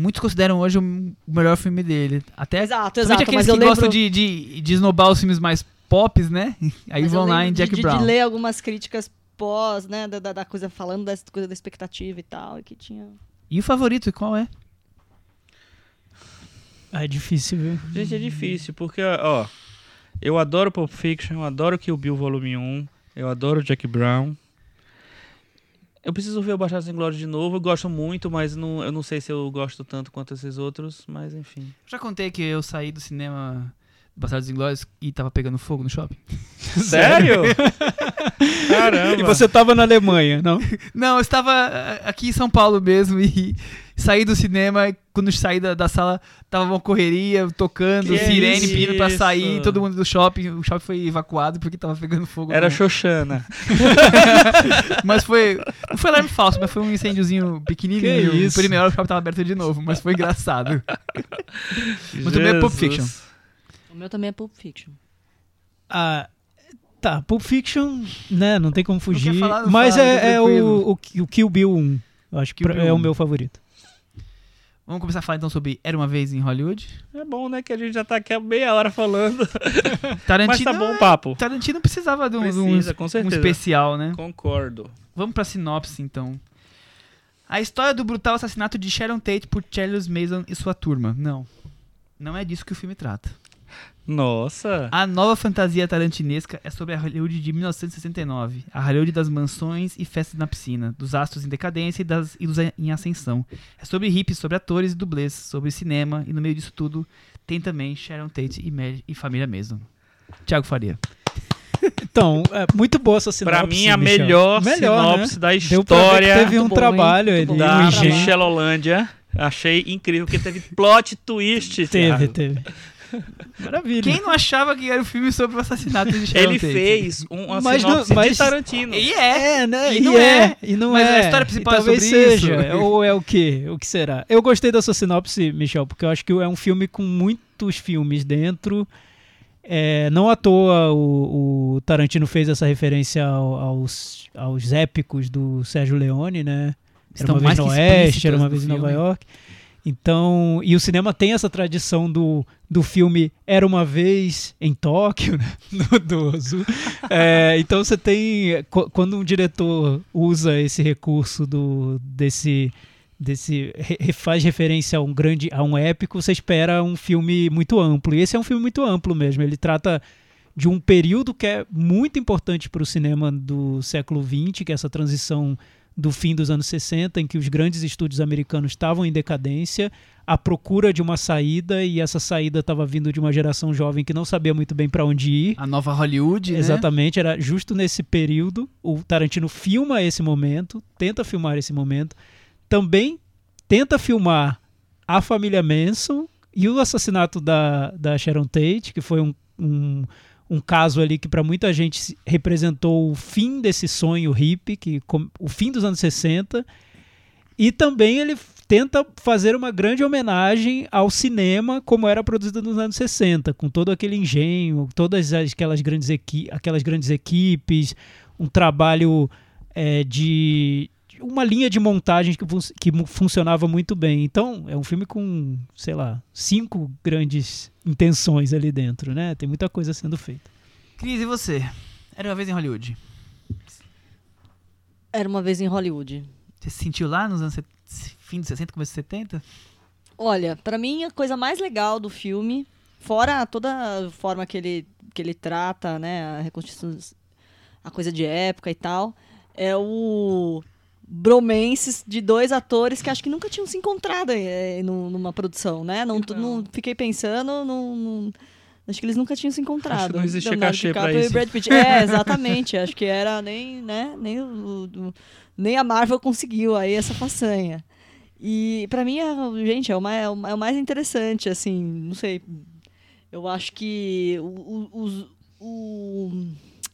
Muitos consideram hoje o melhor filme dele. Até Exato, exato. aqueles Mas que lembro, gostam de, de, de esnobar os filmes mais pops, né? Aí mas vão lá em Jack de, Brown. De ler algumas críticas pós, né, da, da- da coisa, falando dessa coisa da expectativa e tal, e que tinha... E o favorito, qual é? Ah, é difícil, viu? Gente, é difícil, porque, ó, eu adoro Pulp Fiction, eu adoro Kill Bill Volume 1, eu adoro Jack Brown. Eu preciso ver o Bastardos Inglórios de novo, eu gosto muito, mas não, eu não sei se eu gosto tanto quanto esses outros, mas enfim. Já contei que eu saí do cinema Bastardos Inglórios e tava pegando fogo no shopping? Sério? Caramba! E você tava na Alemanha, não? Não, eu estava ah, aqui em São Paulo mesmo e saí do cinema e quando saí da, da sala tava uma correria, tocando, Que sirene isso? pedindo pra sair, todo mundo do shopping, o shopping foi evacuado porque tava pegando fogo. Era no- Xoxana. Mas foi. Não foi alarme falso, mas foi um incêndiozinho pequenininho. Que isso? Hora o shopping tava aberto de novo, mas foi engraçado. Mas também é Pulp Fiction. O meu também é Pulp Fiction. Ah, tá, Pulp Fiction, né, não tem como fugir. falar, mas fala, é, é o, o, o Kill Bill 1. Eu acho que é o 1. meu favorito. Vamos começar a falar então sobre Era uma vez em Hollywood. É bom, né, que a gente já tá aqui há meia hora falando. Tarantino. Mas tá bom o papo. Tarantino precisava de um, um- Precisa, com um certeza. especial, né? Concordo. Vamos pra sinopse então. A história do brutal assassinato de Sharon Tate por Charles Mason e sua turma. Não. Não é disso que o filme trata. Nossa. A nova fantasia tarantinesca é sobre a Hollywood de 1969, a Hollywood das mansões e festas na piscina, dos astros em decadência e, das, e dos em ascensão. É sobre hippies, sobre atores e dublês, sobre cinema, e no meio disso tudo tem também Sharon Tate e, Mary- e família mesmo. Tiago Faria. Então, é muito boa essa sinopse. Pra mim, a Michel. melhor, Melhor, sinopse né? da história teve um bom, trabalho hein? ali, da. Michelle Holândia. Achei incrível, porque teve plot twist. Teve, Thiago. teve. Maravilha. Quem não achava que era o filme sobre o assassinato de Sharon Ele Tate? fez um, uma Mas de Tarantino. E é! É, né? E E, não é, é. e não Mas é. a história principal E é talvez sobre isso. seja. Ou é o quê? O que será? Eu gostei da sua sinopse, Michel, porque eu acho que é um filme com muitos filmes dentro. É, não à toa o, o Tarantino fez essa referência ao- aos, aos épicos do Sérgio Leone, né? Era Estão uma vez no que Oeste, era uma vez em Nova. York. Então, e o cinema tem essa tradição do, do filme Era uma vez em Tóquio, né? do. É, então você tem qu- quando um diretor usa esse recurso do desse desse faz referência a um grande a um épico, você espera um filme muito amplo. E esse é um filme muito amplo mesmo. Ele trata de um período que é muito importante para o cinema do século XX, que é essa transição do fim dos anos 60, em que os grandes estúdios americanos estavam em decadência, à procura de uma saída, e essa saída estava vindo de uma geração jovem que não sabia muito bem para onde ir. A nova Hollywood, né? Exatamente, era justo nesse período. O Tarantino filma esse momento, tenta filmar esse momento, também tenta filmar a família Manson e o assassinato da, da Sharon Tate, que foi um, um, um caso ali que para muita gente se- representou o fim desse sonho hippie, que, o fim dos anos 60. E também ele tenta fazer uma grande homenagem ao cinema como era produzido nos anos 60, com todo aquele engenho, todas aquelas grandes, equi aquelas grandes equipes, um trabalho é, de uma linha de montagem que, fun que funcionava muito bem. Então, é um filme com, sei lá, cinco grandes intenções ali dentro, né? Tem muita coisa sendo feita. Cris, e você? Era uma vez em Hollywood. Era uma vez em Hollywood. Você se sentiu lá nos anos fim dos 60, começo dos 70? Olha, para mim a coisa mais legal do filme, fora toda a forma que ele, que ele trata, né, a reconstituição, a coisa de época e tal, é o bromances de dois atores que acho que nunca tinham se encontrado é, numa produção, né? Não, não fiquei pensando, não, não, acho que eles nunca tinham se encontrado. Acho que não existia cachê pra isso. Brad Pitt. É, exatamente. acho que era nem, né, nem, o, nem a Marvel conseguiu aí essa façanha. E para mim, é, gente, é o, mais, é o mais interessante, assim, não sei. Eu acho que o, o, o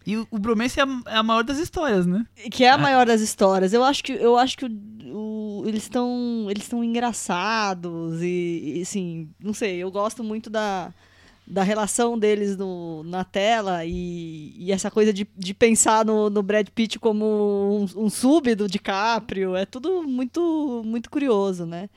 e o, o Bromance é a, é a, maior das histórias, né? Que é a é. maior das histórias. Eu acho que, eu acho que o, o eles estão eles estão engraçados e, e, assim, não sei, eu gosto muito da, da relação deles no, na tela e, e essa coisa de, de pensar no, no Brad Pitt como um, um sub do DiCaprio. É tudo muito, muito curioso, né?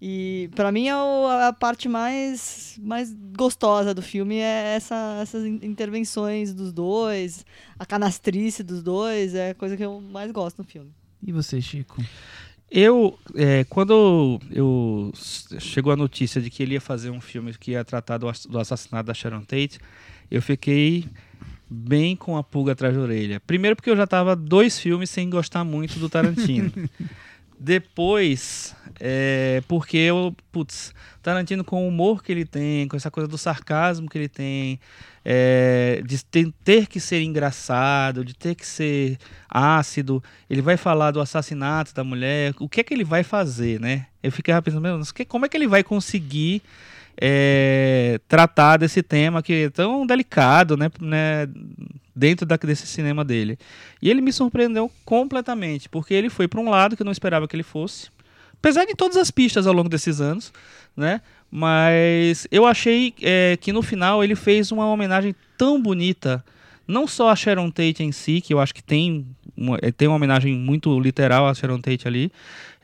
E para mim é a parte mais, mais gostosa do filme é essa, essas intervenções dos dois, a canastrice dos dois, é a coisa que eu mais gosto no filme. E você, Chico? Eu, é, quando eu chegou a notícia de que ele ia fazer um filme que ia tratar do, do assassinato da Sharon Tate, eu fiquei bem com a pulga atrás da orelha. Primeiro porque eu já estava dois filmes sem gostar muito do Tarantino. Depois, é, porque eu, putz, Tarantino com o humor que ele tem, com essa coisa do sarcasmo que ele tem, é, de ter, que ser engraçado, de ter que ser ácido, ele vai falar do assassinato da mulher, o que é que ele vai fazer, né? Eu fiquei pensando, meu, como é que ele vai conseguir é, tratar desse tema que é tão delicado, né, né dentro da, desse cinema dele. E ele me surpreendeu completamente, porque ele foi para um lado que eu não esperava que ele fosse, apesar de todas as pistas ao longo desses anos, né? Mas eu achei é, que no final ele fez uma homenagem tão bonita, não só a Sharon Tate em si, que eu acho que tem uma, é, tem uma homenagem muito literal a Sharon Tate ali,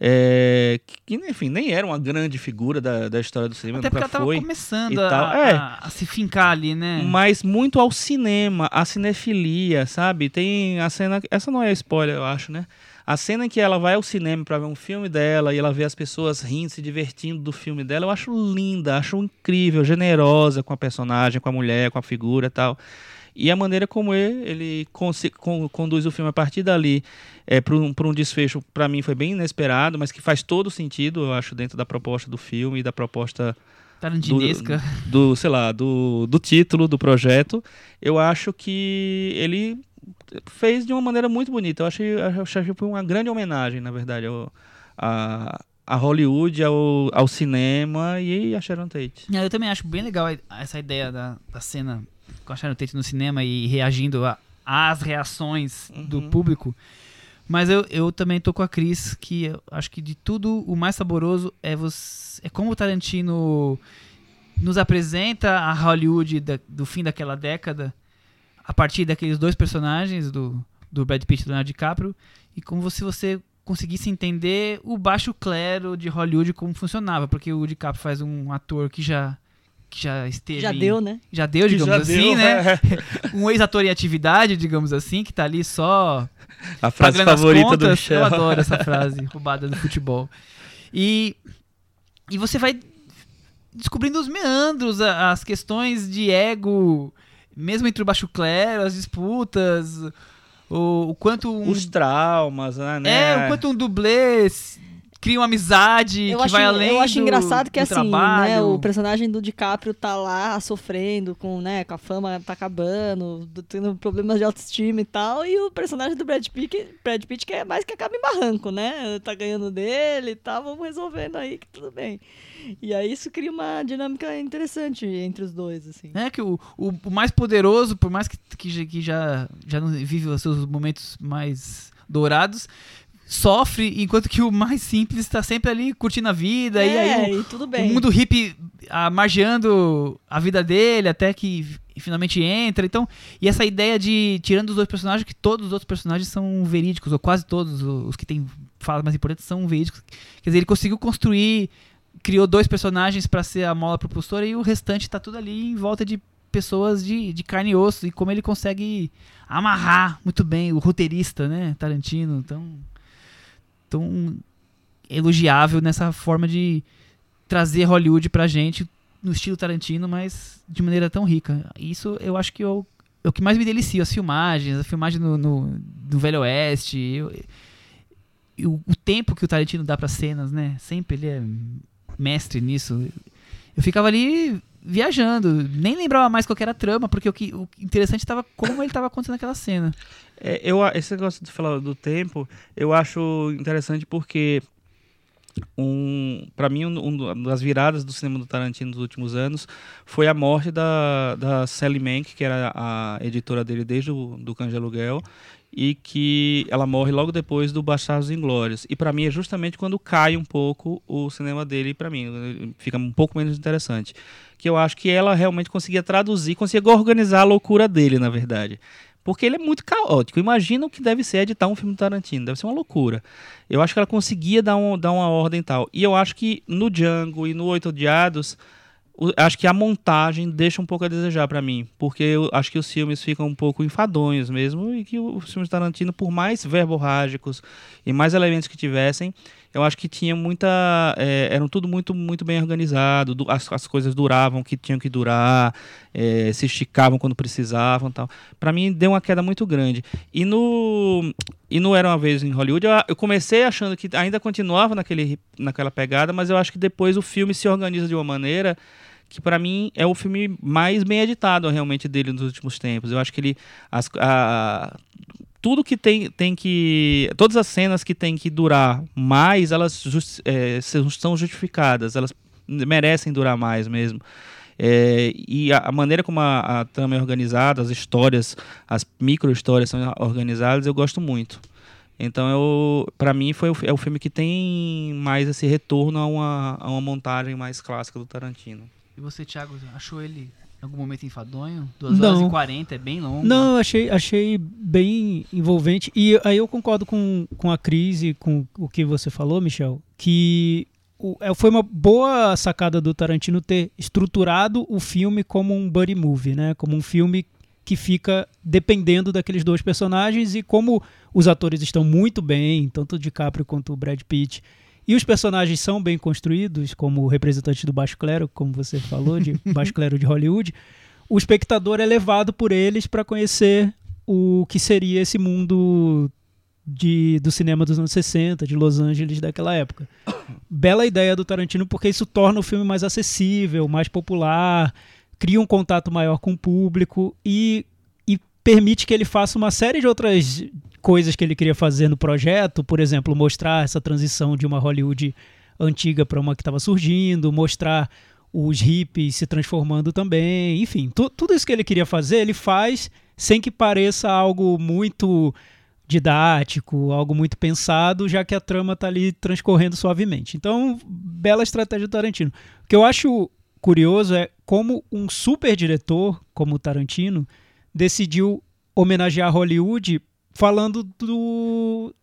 é, que, enfim, nem era uma grande figura da, da história do cinema, Até porque ela foi. começando a, é, a, a, se fincar ali, né? Mas muito ao cinema, a cinefilia, sabe? Tem a cena, essa não é spoiler, eu acho, né? A cena em que ela vai ao cinema para ver um filme dela e ela vê as pessoas rindo, se divertindo do filme dela, eu acho linda, acho incrível, generosa com a personagem, com a mulher, com a figura e tal. E a maneira como ele, ele con conduz o filme a partir dali é, para um, um desfecho, para mim, foi bem inesperado, mas que faz todo sentido, eu acho, dentro da proposta do filme e da proposta Tarantinesca. Do, do, sei lá, do, do título do projeto. Eu acho que ele fez de uma maneira muito bonita. Eu achei, eu achei que foi uma grande homenagem, na verdade, ao, a, a Hollywood, ao, ao cinema e a Sharon Tate. É, eu também acho bem legal essa ideia da, da cena com a Sharon Tate no cinema e reagindo às reações uhum. do público. Mas eu, eu também tô com a Cris, que eu acho que de tudo o mais saboroso é, você, é como o Tarantino nos apresenta a Hollywood da, do fim daquela década a partir daqueles dois personagens, do, do Brad Pitt e do Leonardo DiCaprio, e como se você conseguisse entender o baixo clero de Hollywood como funcionava, porque o DiCaprio faz um ator que já que já esteve. Já deu, né? Já deu, digamos já assim, deu, né? um ex-ator em atividade, digamos assim, que tá ali só. A frase favorita contas. do Michel. Eu adoro essa frase roubada do futebol. E, e você vai descobrindo os meandros, as questões de ego, mesmo entre o baixo clero, as disputas, o, o quanto. Um, os traumas, né? É, o quanto um dublê cria uma amizade eu que acho, vai além Eu acho do, engraçado que assim, trabalho. né, o personagem do DiCaprio tá lá sofrendo com, né, com a fama tá acabando, tendo problemas de autoestima e tal, e o personagem do Brad Pitt, Brad Pitt que é mais que acaba em barranco, né? Tá ganhando dele e tá, vamos resolvendo aí que tudo bem. E aí isso cria uma dinâmica interessante entre os dois, assim. É que o, o, o mais poderoso, por mais que, que, que já, já não vive os seus momentos mais dourados, sofre, enquanto que o mais simples está sempre ali curtindo a vida. e aí o, e tudo o bem. mundo hippie ah, margeando a vida dele até que finalmente entra. Então, e essa ideia de, tirando os dois personagens, que todos os outros personagens são verídicos, ou quase todos os que têm falas mais importantes são verídicos. Quer dizer, ele conseguiu construir, criou dois personagens para ser a mola propulsora e o restante tá tudo ali em volta de pessoas de, de carne e osso. E como ele consegue amarrar muito bem o roteirista, né, Tarantino, tão, tão elogiável nessa forma de trazer Hollywood pra gente no estilo Tarantino, mas de maneira tão rica. Isso eu acho que eu, é o que mais me delicia, as filmagens, a filmagem no, no, no Velho Oeste, eu- e o, tempo que o Tarantino dá para cenas, né? Sempre ele é mestre nisso. Eu ficava ali viajando, nem lembrava mais qual era a trama, porque o, que, o interessante estava como ele estava acontecendo aquela cena. É, eu, esse negócio de falar do tempo, eu acho interessante porque um, para mim um, um das viradas do cinema do Tarantino dos últimos anos foi a morte da, da Sally Mank, que era a editora dele desde o do Cães de Aluguel, e que ela morre logo depois do Bastardos Inglórios. E para mim é justamente quando cai um pouco o cinema dele para mim, fica um pouco menos interessante. Que eu acho que ela realmente conseguia traduzir, conseguia organizar a loucura dele, na verdade. Porque ele é muito caótico. Imagina o que deve ser editar um filme do Tarantino. Deve ser uma loucura. Eu acho que ela conseguia dar, um, dar uma ordem e tal. E eu acho que no Django e no Oito Odiados, acho que a montagem deixa um pouco a desejar pra mim. Porque eu acho que os filmes ficam um pouco enfadonhos mesmo. E que os filmes do Tarantino, por mais verborrágicos e mais elementos que tivessem, eu acho que tinha muita. é, eram tudo muito, muito bem organizado. du- As, as coisas duravam que tinham que durar, é, se esticavam quando precisavam tal. Pra mim deu uma queda muito grande. E no e no Era uma vez em Hollywood, eu, eu comecei achando que ainda continuava naquele, naquela pegada, mas eu acho que depois o filme se organiza de uma maneira que pra mim é o filme mais bem editado realmente dele nos últimos tempos. Eu acho que ele as, a- tudo que tem, tem que todas as cenas que tem que durar mais, elas jus- é, são justificadas, elas merecem durar mais mesmo. É, e a, a maneira como a, a trama é organizada, as histórias, as micro-histórias são organizadas, eu gosto muito. Então, eu, para mim, foi o, é o filme que tem mais esse retorno a uma, a uma montagem mais clássica do Tarantino. E você, Thiago, achou ele algum momento enfadonho? 2 Não. horas e 40, é bem longo. Não, eu achei, achei bem envolvente. E aí eu concordo com, com a Cris e com o que você falou, Michel, que o- é, foi uma boa sacada do Tarantino ter estruturado o filme como um buddy movie, né? Como um filme que fica dependendo daqueles dois personagens e como os atores estão muito bem, tanto o DiCaprio quanto o Brad Pitt, e os personagens são bem construídos, como o representante do baixo clero, como você falou, de baixo clero de Hollywood, o espectador é levado por eles para conhecer o que seria esse mundo de, do cinema dos anos 60, de Los Angeles daquela época. Bela ideia do Tarantino, porque isso torna o filme mais acessível, mais popular, cria um contato maior com o público e, e permite que ele faça uma série de outras coisas que ele queria fazer no projeto, por exemplo, mostrar essa transição de uma Hollywood antiga para uma que estava surgindo, mostrar os hippies se transformando também, enfim, tu- tudo isso que ele queria fazer, ele faz sem que pareça algo muito didático, algo muito pensado, já que a trama tá ali transcorrendo suavemente. Então, bela estratégia do Tarantino. O que eu acho curioso é como um super diretor como o Tarantino decidiu homenagear Hollywood falando do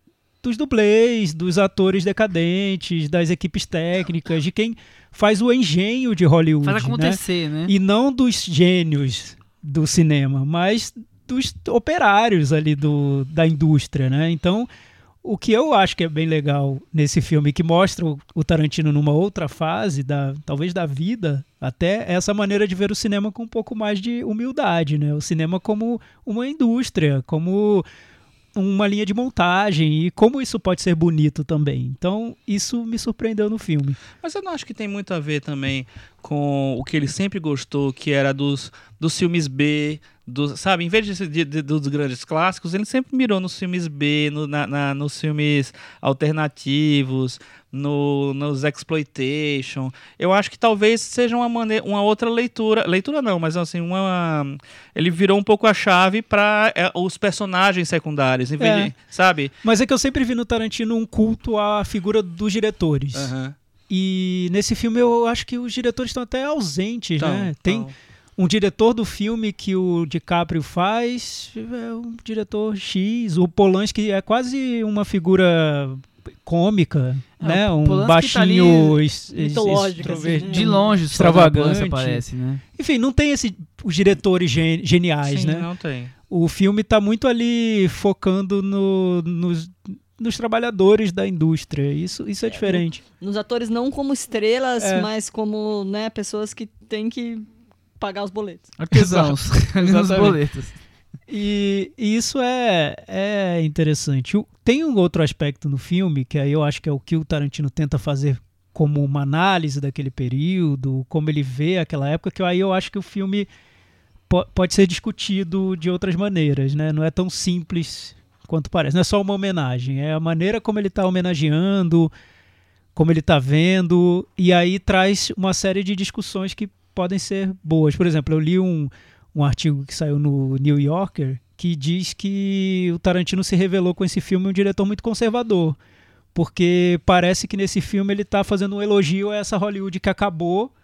dos dublês, dos atores decadentes, das equipes técnicas, de quem faz o engenho de Hollywood, Faz né? acontecer, né? E não dos gênios do cinema, mas dos operários ali do, da indústria, né? Então, o que eu acho que é bem legal nesse filme, que mostra o, Tarantino numa outra fase, da, talvez da vida, até essa maneira de ver o cinema com um pouco mais de humildade, né? O cinema como uma indústria, como uma linha de montagem e como isso pode ser bonito também. Então, isso me surpreendeu no filme. Mas eu não acho que tem muito a ver também com o que ele sempre gostou, que era dos, dos filmes B, dos, sabe? Em vez de, de- de- dos grandes clássicos, ele sempre mirou nos filmes B, no- na- na- nos filmes alternativos, no, nos exploitation. Eu acho que talvez seja uma maneira, uma outra leitura, leitura não, mas assim uma, ele virou um pouco a chave para os personagens secundários, É. de, sabe? Mas é que eu sempre vi no Tarantino um culto à figura dos diretores. Aham. E nesse filme eu acho que os diretores estão até ausentes, Então, né? Tem então, um diretor do filme que o DiCaprio faz, é um diretor X. O Polanski é quase uma figura cômica, É, né? Um Polanski tá baixinho es- es- extrover- assim, De longe, Extravagante. aparece, né? Enfim, não tem esse, os diretores gen- geniais, sim, né? não tem. O filme tá muito ali focando no- nos, nos trabalhadores da indústria. Isso, isso é, diferente. Nos atores não como estrelas, É. mas como né, pessoas que têm que pagar os boletos. Artesãos, ali nos Exatamente. boletos. E, e isso é, é interessante. Tem um outro aspecto no filme, que aí eu acho que é o que o Tarantino tenta fazer como uma análise daquele período, como ele vê aquela época, que aí eu acho que o filme po- pode ser discutido de outras maneiras, né? Não é tão simples quanto parece. Não é só uma homenagem, é a maneira como ele está homenageando, como ele está vendo, e aí traz uma série de discussões que podem ser boas. Por exemplo, eu li um, um artigo que saiu no New Yorker que diz que o Tarantino se revelou com esse filme um diretor muito conservador, porque parece que nesse filme ele está fazendo um elogio a essa Hollywood que acabou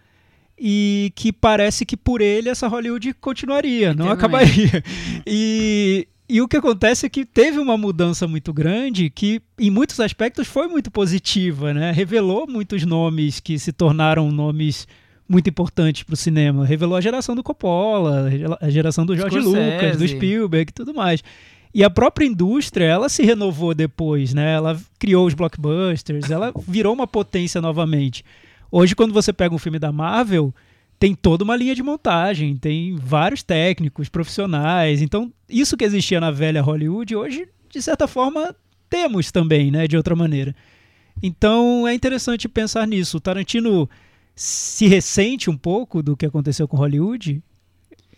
e que parece que por ele essa Hollywood continuaria, não acabaria. E, e o que acontece é que teve uma mudança muito grande que, em muitos aspectos, foi muito positiva, né? Revelou muitos nomes que se tornaram nomes muito importantes para o cinema. Revelou a geração do Coppola, a geração do George Scorsese. Lucas, do Spielberg e tudo mais. E a própria indústria, ela se renovou depois, né? Ela criou os blockbusters, ela virou uma potência novamente. Hoje, quando você pega um filme da Marvel, tem toda uma linha de montagem, tem vários técnicos, profissionais. Então, isso que existia na velha Hollywood, hoje, de certa forma, temos também, né? De outra maneira. Então, é interessante pensar nisso. O Tarantino se ressente um pouco do que aconteceu com Hollywood.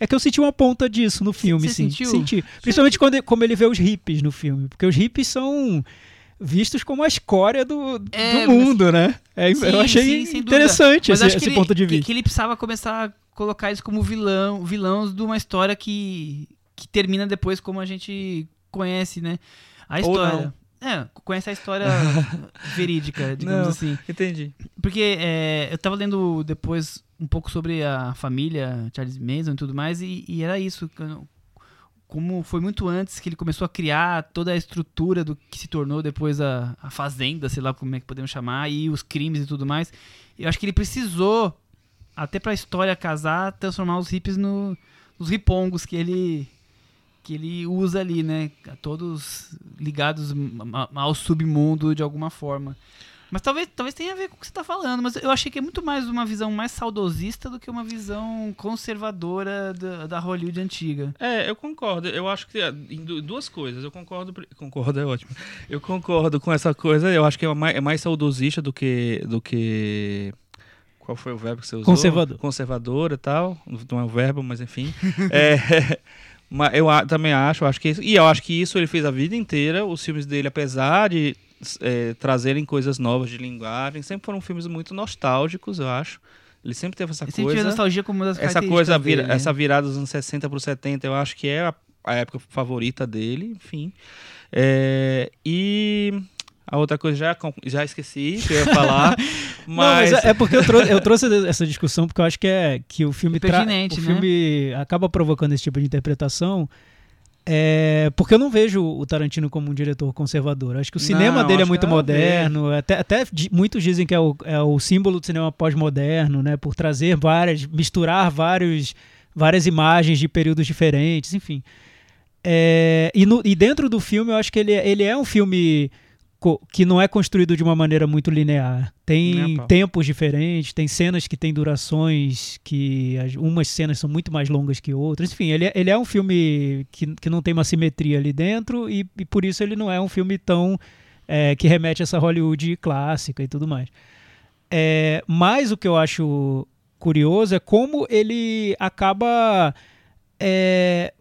É que eu senti uma ponta disso no filme, Você sim. sentiu? Senti. Principalmente quando, como ele vê os hippies no filme. Porque os hippies são vistos como a escória do, É, do mundo, né? É, Sim, eu achei sim, interessante Mas esse, que esse ele, ponto de que- vista. Que, ele precisava começar a colocar isso como vilão, vilãos de uma história que, que termina depois como a gente conhece, né? A história. É, conhece a história verídica, digamos Não. assim. Entendi. Porque é, eu tava lendo depois um pouco sobre a família Charles Manson e tudo mais, e, e era isso. Como foi muito antes que ele começou a criar toda a estrutura do que se tornou depois a, a fazenda, sei lá como é que podemos chamar, e os crimes e tudo mais. Eu acho que ele precisou, até pra história casar, transformar os hippies no, nos ripongos que ele que ele usa ali, né? Todos ligados ao submundo de alguma forma. Mas talvez, talvez tenha a ver com o que você está falando, mas eu achei que é muito mais uma visão mais saudosista do que uma visão conservadora da, da Hollywood antiga. É, eu concordo. Eu acho que é, duas coisas. Eu concordo. Concordo é ótimo. Eu concordo com essa coisa. Eu acho que é mais, é mais saudosista do que do que qual foi o verbo que você usou? Conservador. Conservador e tal. Não é um verbo, mas enfim. é, mas eu também acho, eu acho que e eu acho que isso ele fez a vida inteira. Os filmes dele, apesar de é, trazerem coisas novas de linguagem, sempre foram filmes muito nostálgicos, eu acho. Ele sempre teve essa sempre coisa nostalgia como uma das essa coisa vira- dele, né? essa virada dos anos 60 para os 70 eu acho que é a, a época favorita dele enfim É, e a outra coisa já já esqueci que eu ia falar mas, Não, mas é, é porque eu trouxe, eu trouxe essa discussão porque eu acho que é que o filme tra- o né? filme acaba provocando esse tipo de interpretação. É, porque eu não vejo o Tarantino como um diretor conservador. Acho que o cinema Não, dele é muito moderno. Até, até muitos dizem que é o, é o símbolo do cinema pós-moderno, né? Por trazer várias, misturar vários, várias imagens de períodos diferentes, enfim. É, e, no- e dentro do filme, eu acho que ele, é- ele é um filme que não é construído de uma maneira muito linear. Tem pau. tempos diferentes, tem cenas que têm durações que as- umas cenas são muito mais longas que outras. Enfim, ele, é- ele é um filme que, que não tem uma simetria ali dentro e, e por isso ele não é um filme tão é, que remete a essa Hollywood clássica e tudo mais. É, mas o que eu acho curioso é como ele acaba. é,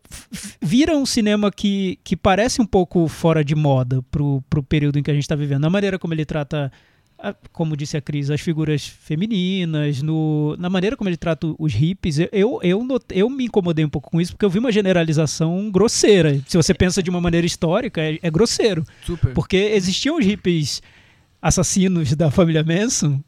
vira um cinema que, que parece um pouco fora de moda pro, pro período em que a gente está vivendo. Na maneira como ele trata, a- como disse a Cris, as figuras femininas, no, na maneira como ele trata os hippies. Eu, eu, eu, not- eu me incomodei um pouco com isso porque eu vi uma generalização grosseira. Se você pensa de uma maneira histórica, é, é grosseiro. Super. Porque existiam os hippies assassinos da família Manson,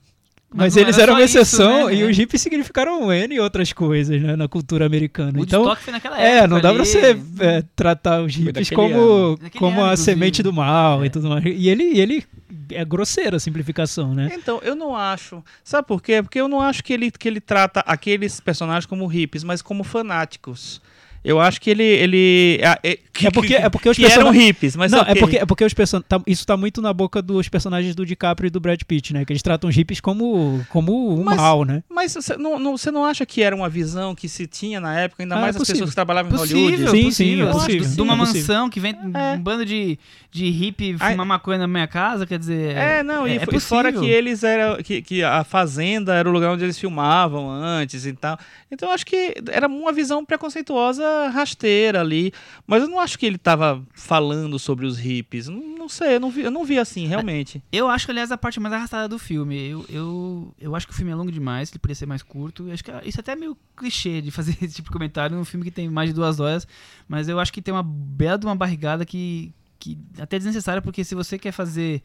mas, eles era eram uma isso, exceção né? e os hippies significaram N e outras coisas né, na cultura americana. O então, foi naquela é, época não dá pra você é, tratar os hippies daquele como, ano. Como ano, a inclusive. semente do mal É. e tudo mais. E ele, e ele é grosseiro a simplificação, né? Então, eu não acho. Sabe por quê? Porque eu não acho que ele, que ele trata aqueles personagens como hippies, mas como fanáticos. Eu acho que ele. ele é, é- que, É porque- que- é porque os que eram hippies, mas não, ok. é porque, é porque os person... tá- isso tá muito na boca dos personagens do DiCaprio e do Brad Pitt, né? Que eles tratam os hippies como, como o Mas- mal, né? Mas você não, não- você não acha que era uma visão que se tinha na época, ainda Ah, mais é as pessoas que trabalhavam em Possível, Hollywood? Sim, sim, possível. é Eu acho possível. De uma É possível. mansão que vem É. um bando de, de hippie Ai- fumar maconha na minha casa, quer dizer. É, não, e, é, e fora que eles eram. Que, que a fazenda era o lugar onde eles filmavam antes e tal. Então eu acho que era uma visão preconceituosa rasteira ali. Mas eu não acho que ele tava falando sobre os hippies. Não, não sei, eu não, vi, eu não vi assim, realmente. Eu acho, aliás, a parte mais arrastada do filme. Eu, eu, eu acho que o filme é longo demais, ele poderia ser mais curto. Eu acho que isso até é meio clichê de fazer esse tipo de comentário num filme que tem mais de duas horas. Mas eu acho que tem uma bela de uma barrigada que, que até é desnecessária, porque se você quer fazer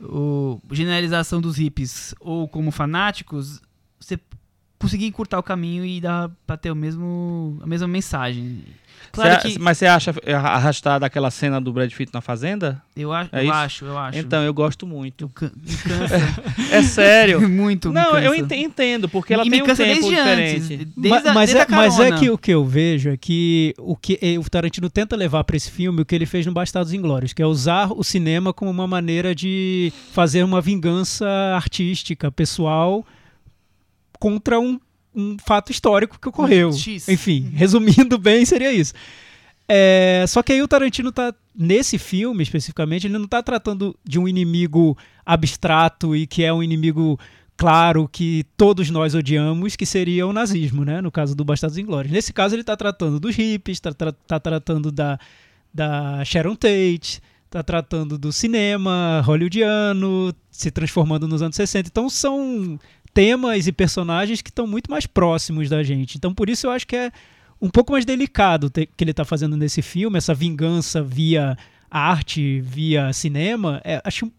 o generalização dos hippies ou como fanáticos, você conseguir encurtar o caminho e dar pra ter o mesmo, a mesma mensagem. Claro Cê- que Mas você acha arrastada aquela cena do Brad Pitt na fazenda? eu, acho, é eu acho, eu acho. Então, eu gosto muito. Eu can- me cansa. É sério. muito, Não, eu entendo, porque ela e tem me um cansa tempo desde diferente. antes. Desde a- mas, desde é, a mas é que o que eu vejo é que o que eh, o Tarantino tenta levar para esse filme o que ele fez no Bastardos Inglórios, que é usar o cinema como uma maneira de fazer uma vingança artística, pessoal, contra um, um fato histórico que ocorreu. X. Enfim, resumindo bem, seria isso. É, só que aí o Tarantino tá nesse filme especificamente, ele não tá tratando de um inimigo abstrato e que é um inimigo claro que todos nós odiamos, que seria o nazismo, né? No caso do Bastardos Inglórios. Nesse caso ele tá tratando dos hippies, tá, tá tratando da, da Sharon Tate, tá tratando do cinema hollywoodiano, se transformando nos anos 60. Então são temas e personagens que estão muito mais próximos da gente. Então por isso eu acho que é um pouco mais delicado que ele está fazendo nesse filme, essa vingança via arte, via cinema, é, acho um,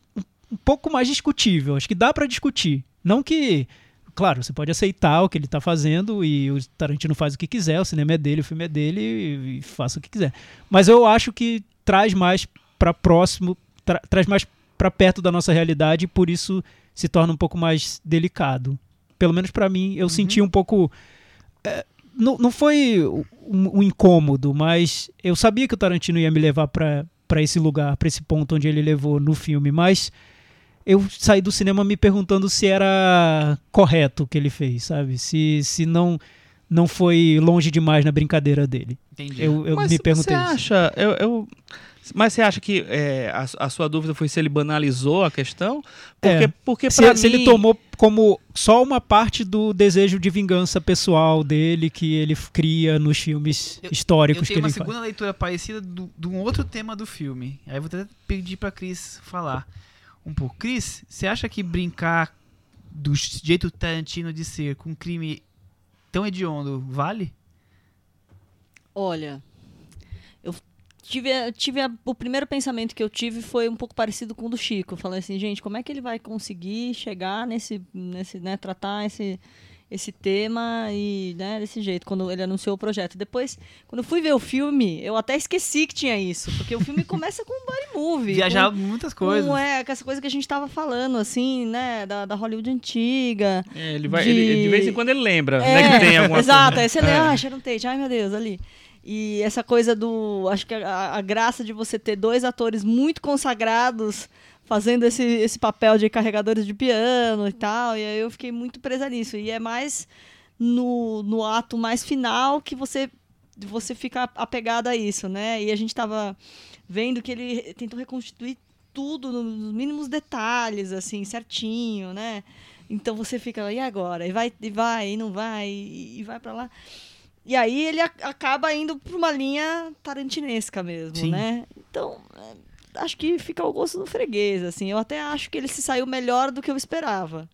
um pouco mais discutível. Acho que dá para discutir. Não que, claro, você pode aceitar o que ele está fazendo e o Tarantino faz o que quiser, o cinema é dele, o filme é dele e, e faça o que quiser. Mas eu acho que traz mais para próximo, tra- traz mais para perto da nossa realidade e por isso se torna um pouco mais delicado. Pelo menos para mim, eu senti um pouco é, não, não foi um, um incômodo, mas eu sabia que o Tarantino ia me levar para esse lugar, para esse ponto onde ele levou no filme, mas eu saí do cinema me perguntando se era correto o que ele fez, sabe? Se, se não não foi longe demais na brincadeira dele. Entendi. Eu, eu Mas me perguntei você isso. acha, eu, eu- mas você acha que é, a, a sua dúvida foi se ele banalizou a questão? Porque, É. porque Se, pra se mim, ele tomou como só uma parte do desejo de vingança pessoal dele que ele cria nos filmes Eu- históricos Eu que tenho uma ele faz. segunda leitura parecida do- de um outro tema do filme. Aí eu vou até pedir pra Cris falar um pouco. Cris, você acha que brincar do jeito Tarantino de ser com um crime tão hediondo vale? Olha, eu tive, tive a- o primeiro pensamento que eu tive foi um pouco parecido com o do Chico. Eu falei assim, gente, como é que ele vai conseguir chegar nesse, nesse né, tratar esse, esse tema e, né, desse jeito, quando ele anunciou o projeto. Depois, quando eu fui ver o filme, eu até esqueci que tinha isso, porque o filme começa com um body movie. Viajar com, muitas coisas. com, é, com essa coisa que a gente tava falando, assim, né, da, da Hollywood antiga. é, ele vai, de- ele- de vez em quando ele lembra, É, né, que tem alguma Exato, coisa. aí você lê, É. ah, Sharon Tate, ai meu Deus, ali. E essa coisa do. Acho que a, a graça de você ter dois atores muito consagrados fazendo esse, esse papel de carregadores de piano e tal. E aí eu fiquei muito presa nisso. E é mais no, no ato mais final que você, você fica apegado a isso, né? E a gente tava vendo que ele tentou reconstituir tudo nos mínimos detalhes, assim, certinho, né? Então você fica, e agora? E vai, e vai, e não vai, e, vai pra lá. E aí ele acaba indo pra uma linha tarantinesca mesmo, Sim. né? Então, é, acho que fica ao gosto do freguês, assim. Eu até acho que ele se saiu melhor do que eu esperava.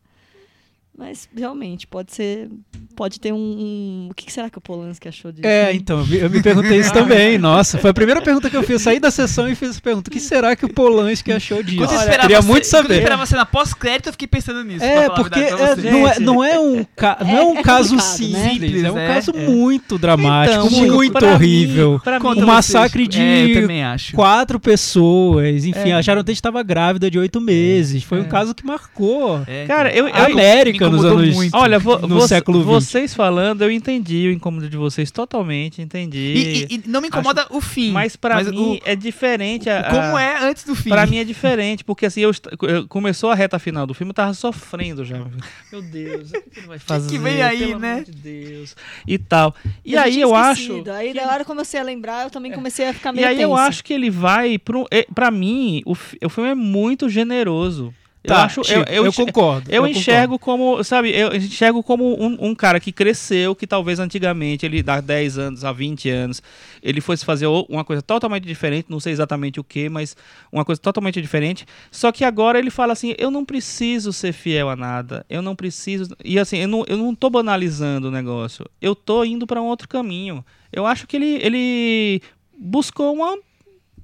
Mas, realmente, pode ser... Pode ter um... um- O que será que o Polanski achou disso? É, então, eu me- perguntei isso também. Nossa, foi a primeira pergunta que eu fiz. Eu saí da sessão e fiz essa pergunta. O que será que o Polanski achou disso? Eu queria você- muito Quando eu saber. esperava você na pós-crédito, eu fiquei pensando nisso. É, a porque é, não, é, Gente. não é um, ca- não é um é caso complicado, né? simples, é um É, caso é. muito dramático, Então, muito pra mim- horrível. pra Conta um massacre de É, eu também acho. quatro pessoas, enfim, acharam até que estava grávida de oito meses. Foi um caso que marcou É, Cara, eu, a eu, América nos anos muito. Olha, vo, no vo- século XX. vocês falando, eu entendi o incômodo de vocês totalmente, entendi. E, e- e não me incomoda o fim. mas pra o- mim é diferente. A, como a- é antes do fim. Pra mim é diferente, porque assim, eu, eu- começou a reta final do filme, eu tava sofrendo já. Meu Deus, o que que ele vai fazer? vem aí, Pelo né? de Deus. E tal. E Eu aí eu acho. Aí, que da hora que eu comecei a lembrar, eu também comecei a ficar E meio aí eu tensa. acho que ele vai pro. é, Pra mim, o, o filme é muito generoso. Eu Tá, acho. Chico, eu, eu, enxer- concordo. eu concordo. enxergo como, sabe, eu enxergo como um, um cara que cresceu, que talvez antigamente, ele há 10 anos, há 20 anos, ele fosse fazer uma coisa totalmente diferente, não sei exatamente o que, mas uma coisa totalmente diferente. Só que agora ele fala assim: eu não preciso ser fiel a nada, eu não preciso. E assim, eu não, eu não tô banalizando o negócio, eu tô indo para um outro caminho. Eu acho que ele, ele buscou uma,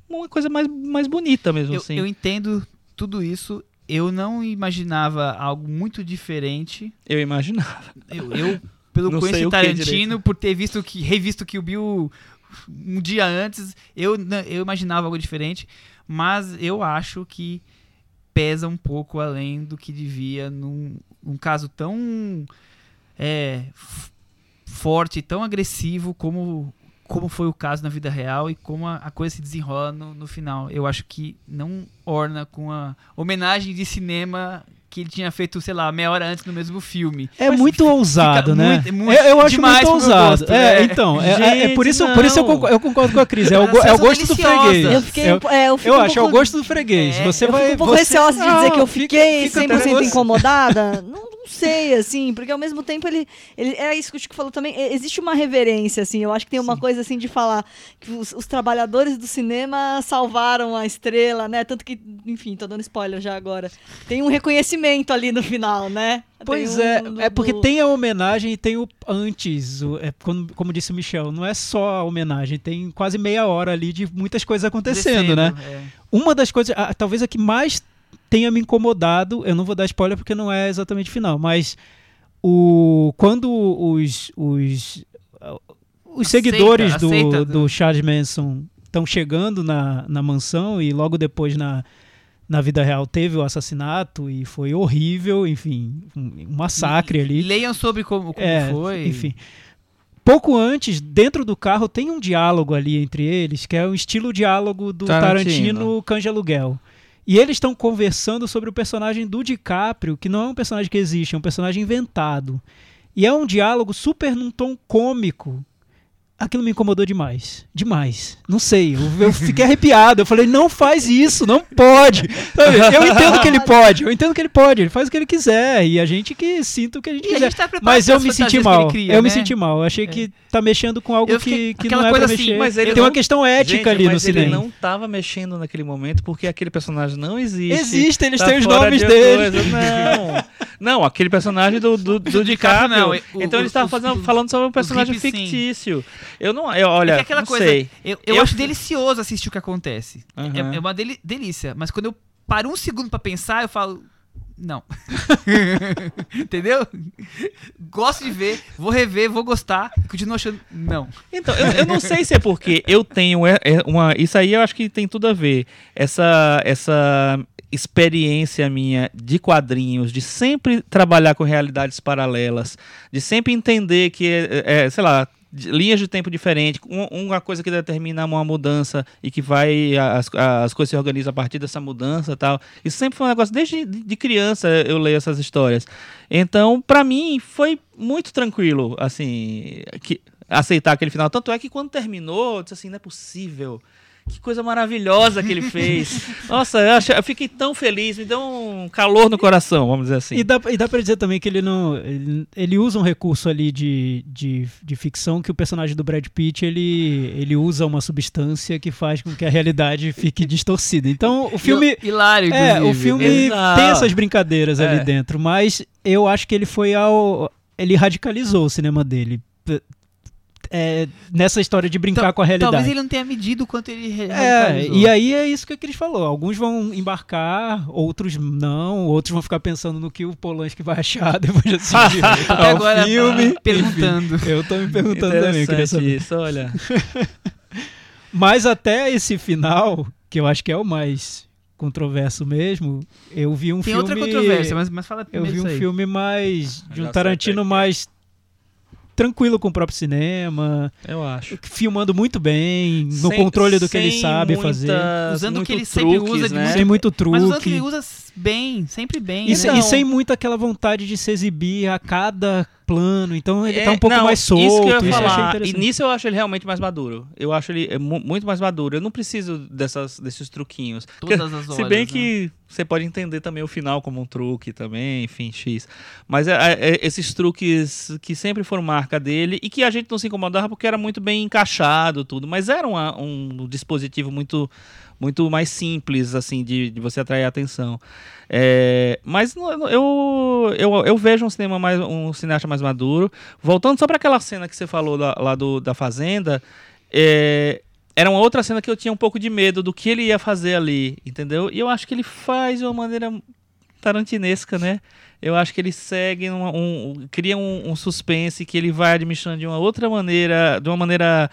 uma coisa mais, mais bonita mesmo, Eu, assim. eu entendo tudo isso. Eu não imaginava algo muito diferente. eu imaginava. Eu, eu, pelo Não conhecer Tarantino, por ter visto que revisto que o Bill um dia antes, eu, eu imaginava algo diferente, mas eu acho que pesa um pouco além do que devia num, num caso tão é, forte, tão agressivo como como foi o caso na vida real e como a, a coisa se desenrola no, no final. Eu acho que não orna com a homenagem de cinema que ele tinha feito, sei lá, meia hora antes no mesmo filme. É Mas muito ousado, fica né? muito- muito eu, eu acho muito ousado. gosto, é, né? então, é, é- é por Gente, isso, por isso eu, concordo, eu concordo com a Cris. É o, é o gosto do freguês. Eu fiquei. É o- é, eu eu um acho, é o pouco- gosto do freguês. É, você eu vai. fico um pouco você... receosa de dizer que eu fiquei fica 100% tranquilo. incomodada. Não, não sei, assim, porque ao mesmo tempo ele, ele. É isso que o Chico falou também. é, Existe uma reverência, assim. Eu acho que tem uma coisa assim de falar que os, os trabalhadores do cinema salvaram a estrela, né? Tanto que, enfim, tô dando spoiler já agora. Tem um reconhecimento ali no final, né? Pois Tem é, um- é porque do- tem a homenagem e tem o antes, o- é, como, como disse o Michel, não é só a homenagem, tem quase meia hora ali de muitas coisas acontecendo, né? É. Uma das coisas, a- talvez a que mais tenha me incomodado, eu não vou dar spoiler porque não é exatamente final, mas o quando os os, os seguidores seita, a do, do do- Charles Manson estão chegando na, na mansão e logo depois na, na vida real teve o assassinato e foi horrível, enfim, um, um massacre ali. Leiam sobre como, como É, foi. Enfim. Pouco antes, dentro do carro, tem um diálogo ali entre eles, que é o estilo diálogo do Tarantino. Tarantino, de Aluguel. E eles estão conversando sobre o personagem do DiCaprio, que não é um personagem que existe, é um personagem inventado. E é um diálogo super num tom cômico. Aquilo me incomodou demais. Demais. Não sei. Eu, eu fiquei arrepiado. Eu falei, não faz isso, não pode. Eu entendo que ele pode, eu entendo que ele pode. Ele faz o que ele quiser. E a gente que sinta o que a gente E a quiser. gente tá preparado Mas eu me senti mal. ele cria, eu me né? senti mal. Eu achei que tá mexendo com algo fiquei- que, que não é pra coisa assim, mexer. mas ele Tem uma não- questão ética Gente, ali no mas ele cinema. não tava mexendo naquele momento porque aquele personagem não existe. Existe, eles Tá têm os nomes de deles. coisa. Não. Não, aquele personagem do, do, do DiCaprio, não, o- então o- ele estava fazendo, falando sobre um personagem clipes, sim. Eu não. Eu, olha, é que aquela coisa, sei. Eu, eu Eu acho fi- delicioso assistir o que acontece. É- Aham. É, uma deli- delícia. Mas quando eu paro um segundo pra pensar, eu falo. Não. Entendeu? Gosto de ver, vou rever, vou gostar, continuo achando. Não. Então, eu, eu não sei se é porque eu tenho é- é uma. Isso aí eu acho que tem tudo a ver. Essa, essa experiência minha de quadrinhos, de sempre trabalhar com realidades paralelas, de sempre entender que, é, é, sei lá, linhas de tempo diferentes, um- uma coisa que determina uma mudança e que vai as, as coisas se organizam a partir dessa mudança tal. Isso sempre foi um negócio desde de criança eu leio essas histórias. Então, pra mim foi muito tranquilo, assim, que aceitar aquele final. Tanto é que quando terminou, eu disse assim, não é possível que coisa maravilhosa que ele fez. Nossa, eu, achei- eu fiquei tão feliz, me deu um calor no coração, vamos dizer assim. E dá, e dá pra dizer também que ele não. Ele, ele usa um recurso ali de, de, de ficção que o personagem do Brad Pitt ele, ele usa uma substância que faz com que a realidade fique distorcida. Então o filme. Hilário, É, o filme Exato. tem essas brincadeiras É. ali dentro, mas eu acho que ele foi ao. Ele radicalizou o cinema dele. É, nessa história de brincar Tal- com a realidade. Talvez ele não tenha medido o quanto ele re- É, e aí é isso que a Cris falou. Alguns vão embarcar, outros não, outros vão ficar pensando no que o Polanski vai achar depois de assistir Até ao agora, filme. perguntando. Enfim, eu tô me perguntando também, eu queria saber. isso, olha. Mas até esse final, que eu acho que é o mais controverso mesmo, eu vi um Tem filme... outra controvérsia, mas, mas fala Eu vi um aí. filme mais... de Já um Tarantino que- mais tranquilo com o próprio cinema, Eu acho. filmando muito bem, no Sem- controle do que ele sabe muitas- fazer. Usando o que muito ele sempre truques, usa de né? muito- Sem muito truque. Mas usando que ele usa bem, sempre bem. E, né? e sem muito aquela vontade de se exibir a cada plano. Então ele tá um pouco É, não, mais solto. Isso que eu ia achei falar. E interessante. nisso eu acho ele realmente mais maduro. Eu acho ele é mu- muito mais maduro. Eu não preciso dessas, desses truquinhos. Todas as horas. Se bem né? que você pode entender também o final como um truque também, enfim, X. Mas é, é, é, esses truques que sempre foram marca dele e que a gente não se incomodava porque era muito bem encaixado tudo. Mas era uma- um dispositivo muito muito mais simples, assim, de, de você atrair a atenção. É, mas eu, eu, eu vejo um cinema mais um cineasta mais maduro. Voltando só para aquela cena que você falou lá, lá do, da Fazenda, é, era uma outra cena que eu tinha um pouco de medo do que ele ia fazer ali, entendeu? E eu acho que ele faz de uma maneira tarantinesca, né? Eu acho que ele segue uma- um, cria um, um suspense que ele vai administrando de uma outra maneira, de uma maneira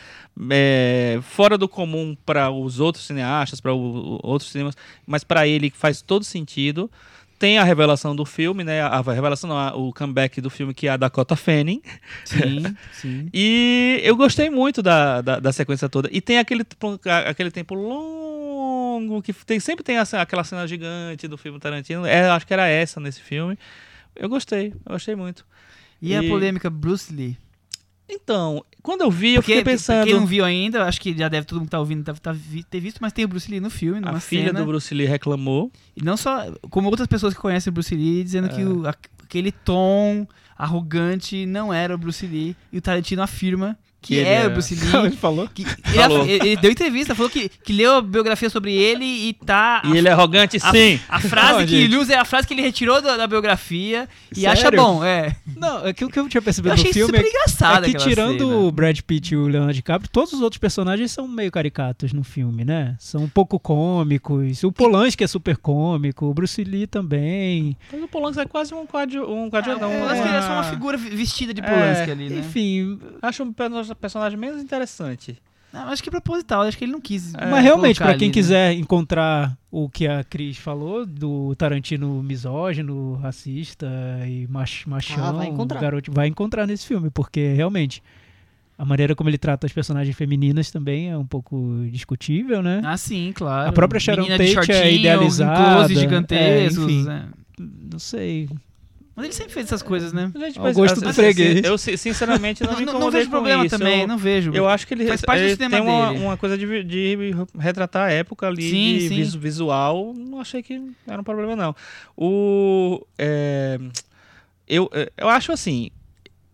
é, fora do comum para os outros cineastas, para outros cinemas, mas para ele faz todo sentido. Tem a revelação do filme, né? A revelação, não, a- o comeback do filme que é a Dakota Fanning. Sim, sim. E eu gostei muito da, da, da sequência toda. E tem aquele, tempo- aquele tempo longo que tem, sempre tem essa, aquela cena gigante do filme Tarantino. É, acho que era essa nesse filme. Eu gostei, eu gostei muito. E a E- polêmica Bruce Lee? Então, quando eu vi, eu fiquei Porque, pensando. Quem não viu ainda, acho que já deve todo mundo que tá ouvindo deve tá ter visto, mas tem o Bruce Lee no filme, numa a filha cena. do Bruce Lee reclamou. E não só. Como outras pessoas que conhecem o Bruce Lee, dizendo que É. o- a- aquele tom arrogante não era o Bruce Lee. E o Tarantino afirma que, é, é. o Bruce Lee. Ele falou? que- ele, Falou. ele- ele deu entrevista, falou que, que leu a biografia sobre ele e tá. E ele é arrogante, a, sim. a frase Não, que gente. ele usa é a frase que ele retirou da, da biografia e acha bom, é. Não, aquilo que eu tinha Eu percebido achei no filme super é engraçado é que tirando cena. o Brad Pitt e o Leonardo DiCaprio, todos os outros personagens são meio caricatos no filme, né? São um pouco cômicos. O Polanski é super cômico, o Bruce Lee também. Mas o Polanski é quase um quadro, um quadradão. O Polanski ele é só uma figura vestida de É, Polanski ali, né? Enfim, Acho um perso- personagem menos interessante. Não, acho que é proposital, acho que ele não quis. É, mas realmente, pra quem ali, né? quiser encontrar o que a Cris falou, do Tarantino misógino, racista e mach, machão, Ah, vai encontrar. garoto, vai encontrar nesse filme, porque realmente a maneira como ele trata as personagens femininas também é um pouco discutível, né? Ah, sim, claro. A própria Sharon Menina Tate é idealizada, close é, gigantescos. enfim. é. Não sei. Mas ele sempre fez essas coisas, né? Gente, Ao gosto do assim, freguês. Eu, si- sinceramente, não, Não, não, vejo com problema isso. também, Eu- não vejo. Eu acho que ele, Faz parte do ele cinema tem uma, dele. uma coisa de, de retratar a época ali Sim, de sim. visu- visual. Não achei que era um problema, não. O, é, eu, eu acho assim,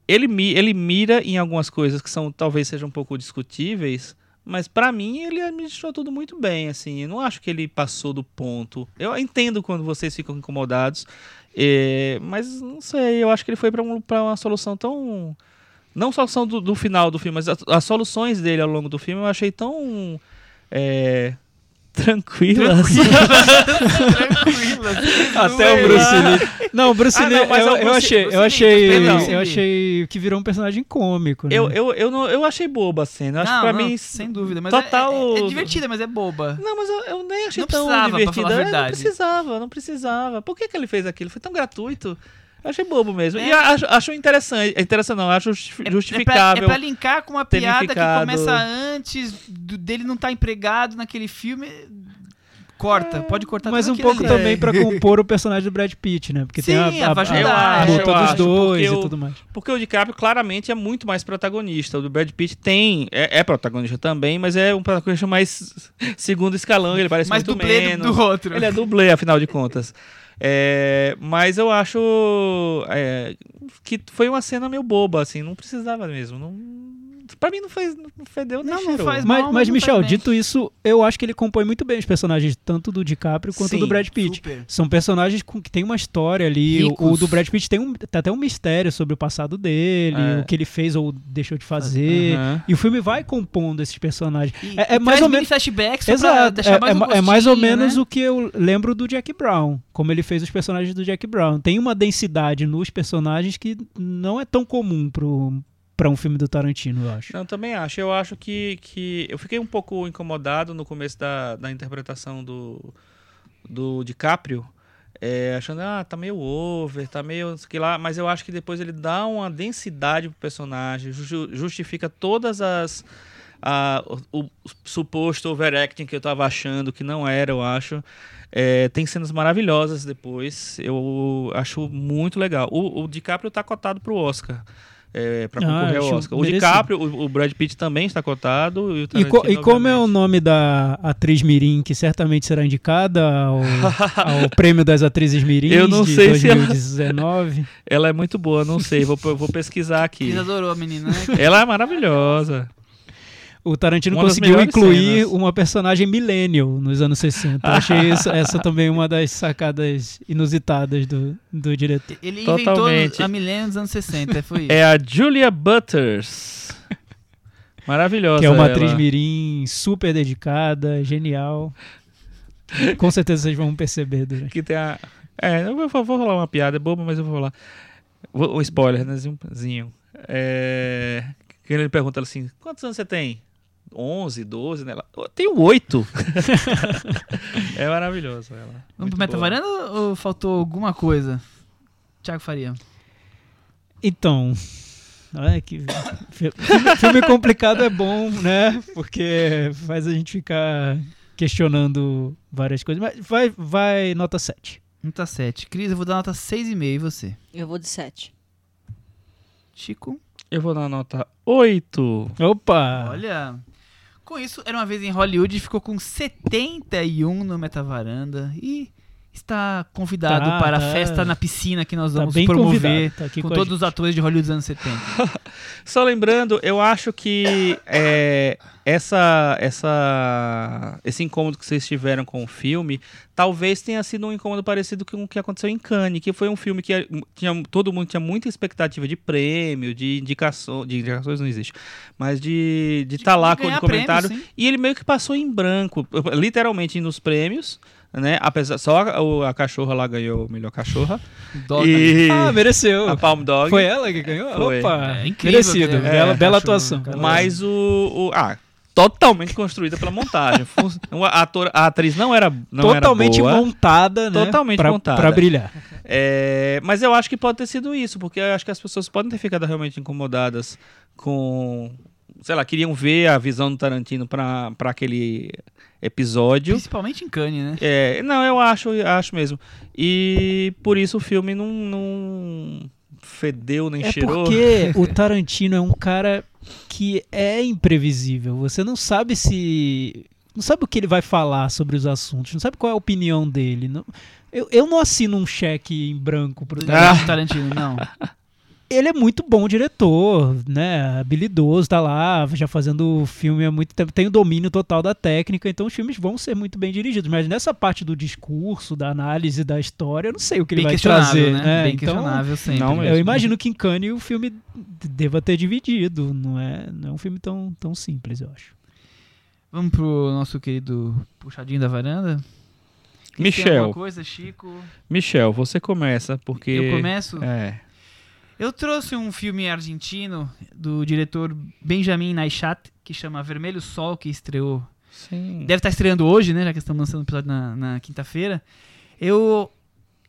ele, ele mira em algumas coisas que são talvez sejam um pouco discutíveis, mas pra mim ele administrou tudo muito bem, assim. Eu não acho que ele passou do ponto. Eu entendo quando vocês ficam incomodados, é, mas não sei. Eu acho que ele foi pra um, uma solução tão não só a solução do, do final do filme, mas as, as soluções dele ao longo do filme eu achei tão é, tranquilas. Tranquila. Até o Bruce Lee. Não, o Bruce Ah, Lee, não, mas eu, eu Bruce- achei, Bruce eu Lee, achei, perdão. eu achei que virou um personagem cômico, né? eu, eu, eu, não, eu achei boba a cena. Eu acho não, que pra não, mim. sem dúvida. Mas total- é, é, é divertida, mas é boba. Não, mas eu, eu nem achei Não tão precisava, pra divertida. falar a É, Não verdade. precisava, não precisava. Por que, que ele fez aquilo? Foi tão gratuito. Achei bobo mesmo. E É. acho, acho interessante. é Interessante, não, acho justi- É- É pra, justificável. é pra linkar com uma piada que começa antes do- dele não estar empregado naquele filme. Corta, pode cortar Mas um pouco ali. também pra compor o personagem do Brad Pitt, né? Porque Sim, tem a, a, a acho, luta eu dos acho, dois porque e tudo mais. Porque o DiCaprio claramente é muito mais protagonista. O do Brad Pitt tem. É, é protagonista também, mas é um protagonista mais segundo escalão. Ele parece Mais muito dublê do- menos. do outro. Ele é dublê, afinal de contas. É, mas eu acho é, que foi uma cena meio boba, assim, não precisava mesmo. Não, pra mim não fez, não fedeu nem Não, não cheirou. faz Mas, mal, mas, não Michel, faz bem. dito isso, eu acho que ele compõe muito bem os personagens, tanto do DiCaprio quanto Sim, do Brad Pitt. Super. São personagens com- que tem uma história ali. O, o do Brad Pitt tem um, tá até um mistério sobre o passado dele, É. o que ele fez ou deixou de fazer. Aham. E o filme vai compondo esses personagens. E- É- é e mais traz ou menos- flashbacks Exato, deixar é, mais é um é mais ou gostinho, menos né? o que eu lembro do Jack Brown, como ele fez os personagens do Jack Brown. Tem uma densidade nos personagens que não é tão comum pro, pra um filme do Tarantino, eu acho. Não, também acho. Eu acho que, que. Eu fiquei um pouco incomodado no começo da, da interpretação do, do DiCaprio. é, achando, ah, tá meio over, tá meio. não sei que lá, mas eu acho que depois ele dá uma densidade pro personagem, ju- justifica todas as. a- o, o suposto overacting que eu tava achando, que não era, eu acho. É, tem cenas maravilhosas depois. Eu acho muito legal. O, o DiCaprio tá cotado pro Oscar. É, pra Ah, concorrer ao acho Oscar. O merecido. DiCaprio, o, o Brad Pitt também está cotado. E, o E, co- e como é o nome da atriz Mirim, que certamente será indicada ao, ao prêmio das atrizes Mirim Eu não de sei se ela- 2019? Ela é muito boa, não sei. Vou, vou pesquisar aqui. Cris adorou a menina, né? Ela é maravilhosa. O Tarantino Uma conseguiu incluir cenas. uma personagem millennial nos anos 60. Eu achei isso- essa também uma das sacadas inusitadas do, do diretor. Ele Totalmente. inventou a milênio dos anos 60, foi isso. É a Julia Butters. Maravilhosa. Que é uma ela. atriz mirim super dedicada, genial. Com certeza vocês vão perceber durante. Que tem a. É, eu vou, vou rolar uma piada, é boba, mas eu vou falar. Vou- O spoiler, né? Zinho. É. Ele pergunta assim: quantos anos você tem? 11, 12, né? Ela, "Eu tenho 8. é maravilhoso ela. Vamos Muito pro Meta boa. Varanda ou faltou alguma coisa? Thiago Faria. Então. Olha que fi- filme, filme complicado é bom, né? Porque faz a gente ficar questionando várias coisas. Mas vai, vai nota 7. Nota 7. Cris, eu vou dar nota 6,5 e você? Eu vou de 7. Chico? Eu vou dar nota 8. Opa! Olha. Com isso, era uma vez em Hollywood e ficou com 71 no Metavaranda. E está convidado Tá, para tá. a festa na piscina que nós Tá vamos promover tá aqui com com todos os atores de Hollywood dos anos 70. Só lembrando, eu acho que é, essa, essa, esse incômodo que vocês tiveram com o filme, talvez tenha sido um incômodo parecido com o que aconteceu em Cannes, que foi um filme que tinha, todo mundo tinha muita expectativa de prêmio, de indicação, de indicações não existe, mas de estar de tá lá com o comentário. prêmio. E ele meio que passou em branco, literalmente nos prêmios, né? Apesar, só a, a cachorra lá ganhou o melhor cachorra. Dog. E Ah, mereceu. a Palm Dog. Foi ela que ganhou? Foi. Opa! É incrível, merecido. é, bela é, bela cachorro, atuação. cara. Mas o, o- Ah, totalmente construída pela montagem. A, ator- a atriz não era. Não Totalmente era boa, montada, né? Totalmente pra, montada. Pra brilhar. É, mas eu acho que pode ter sido isso, porque eu acho que as pessoas podem ter ficado realmente incomodadas com. Sei lá, queriam ver a visão do Tarantino pra pra aquele episódio. Principalmente em Cannes, né? É, não, eu acho, acho mesmo. E por isso o filme não, não fedeu nem É cheirou. porque o Tarantino é um cara que é imprevisível. Você não sabe se. Não sabe o que ele vai falar sobre os assuntos, não sabe qual é a opinião dele. Não- eu, eu não assino um cheque em branco pro Tarantino. Tarantino, não. Ele é muito bom diretor, né? Habilidoso, tá lá, já fazendo filme há muito tempo, tem o domínio total da técnica, então os filmes vão ser muito bem dirigidos. Mas nessa parte do discurso, da análise da história, eu não sei o que ele Bem vai questionável, trazer, né? né? Bem então, questionável sempre. Não mesmo. eu imagino que em Cannes o filme deva ter dividido, não é, não é um filme tão, tão simples, eu acho. Vamos pro nosso querido puxadinho da varanda? Michel, alguma coisa, Chico? Michel, você começa, porque. Eu começo? É. Eu trouxe um filme argentino do diretor Benjamin Naichat, que chama Vermelho Sol, que estreou. Sim. Deve estar estreando hoje, né? Já que estamos lançando o episódio na, na quinta-feira. Eu,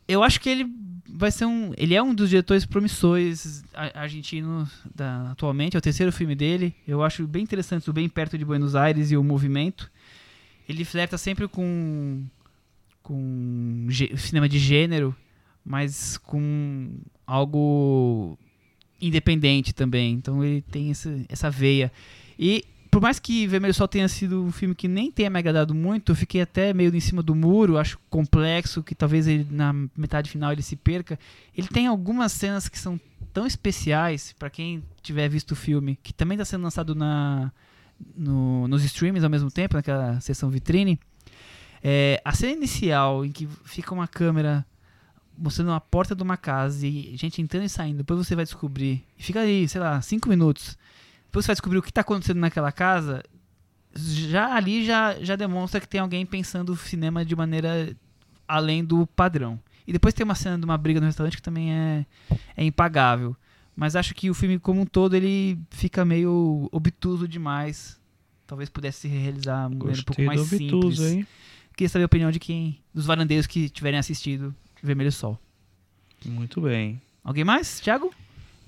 eu acho que ele vai ser um. Ele é um dos diretores promissores argentinos da, atualmente. É o terceiro filme dele. Eu acho bem interessante o Bem Perto de Buenos Aires e o Movimento. Ele flerta sempre com com cinema de gênero, mas com algo independente também. Então ele tem essa, essa veia. E por mais que Vermelho Sol tenha sido um filme que nem tenha me agradado muito, eu fiquei até meio em cima do muro, acho complexo, que talvez ele, na metade final ele se perca. Ele tem algumas cenas que são tão especiais, para quem tiver visto o filme, que também está sendo lançado na, no- nos streams ao mesmo tempo, naquela sessão vitrine. É, a cena inicial, em que fica uma câmera mostrando uma porta de uma casa e gente entrando e saindo, depois você vai descobrir, e fica aí, sei lá, cinco minutos, depois você vai descobrir o que está acontecendo naquela casa, já ali já, já demonstra que tem alguém pensando o cinema de maneira além do padrão. E depois tem uma cena de uma briga no restaurante que também é, é impagável. Mas acho que o filme como um todo ele fica meio obtuso demais. Talvez pudesse se realizar um um pouco mais do simples. obtuso, hein? Queria saber a opinião de quem, dos varandeiros que tiverem assistido Vermelho Sol. Muito bem. Alguém mais? Thiago?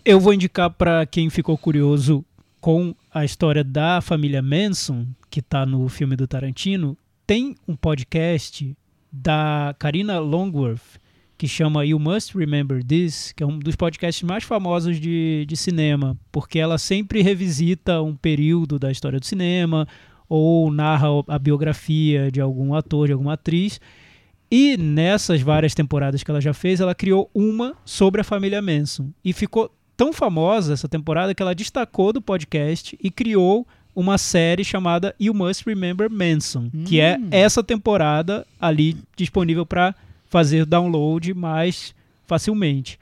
Eu vou indicar para quem ficou curioso com a história da família Manson, que tá no filme do Tarantino, tem um podcast da Karina Longworth que chama You Must Remember This, que é um dos podcasts mais famosos de, de cinema, porque ela sempre revisita um período da história do cinema ou narra a biografia de algum ator, de alguma atriz. E nessas várias temporadas que ela já fez, ela criou uma sobre a família Manson. E ficou tão famosa essa temporada que ela destacou do podcast e criou uma série chamada You Must Remember Manson, que é Hum. essa temporada ali disponível para fazer download mais facilmente.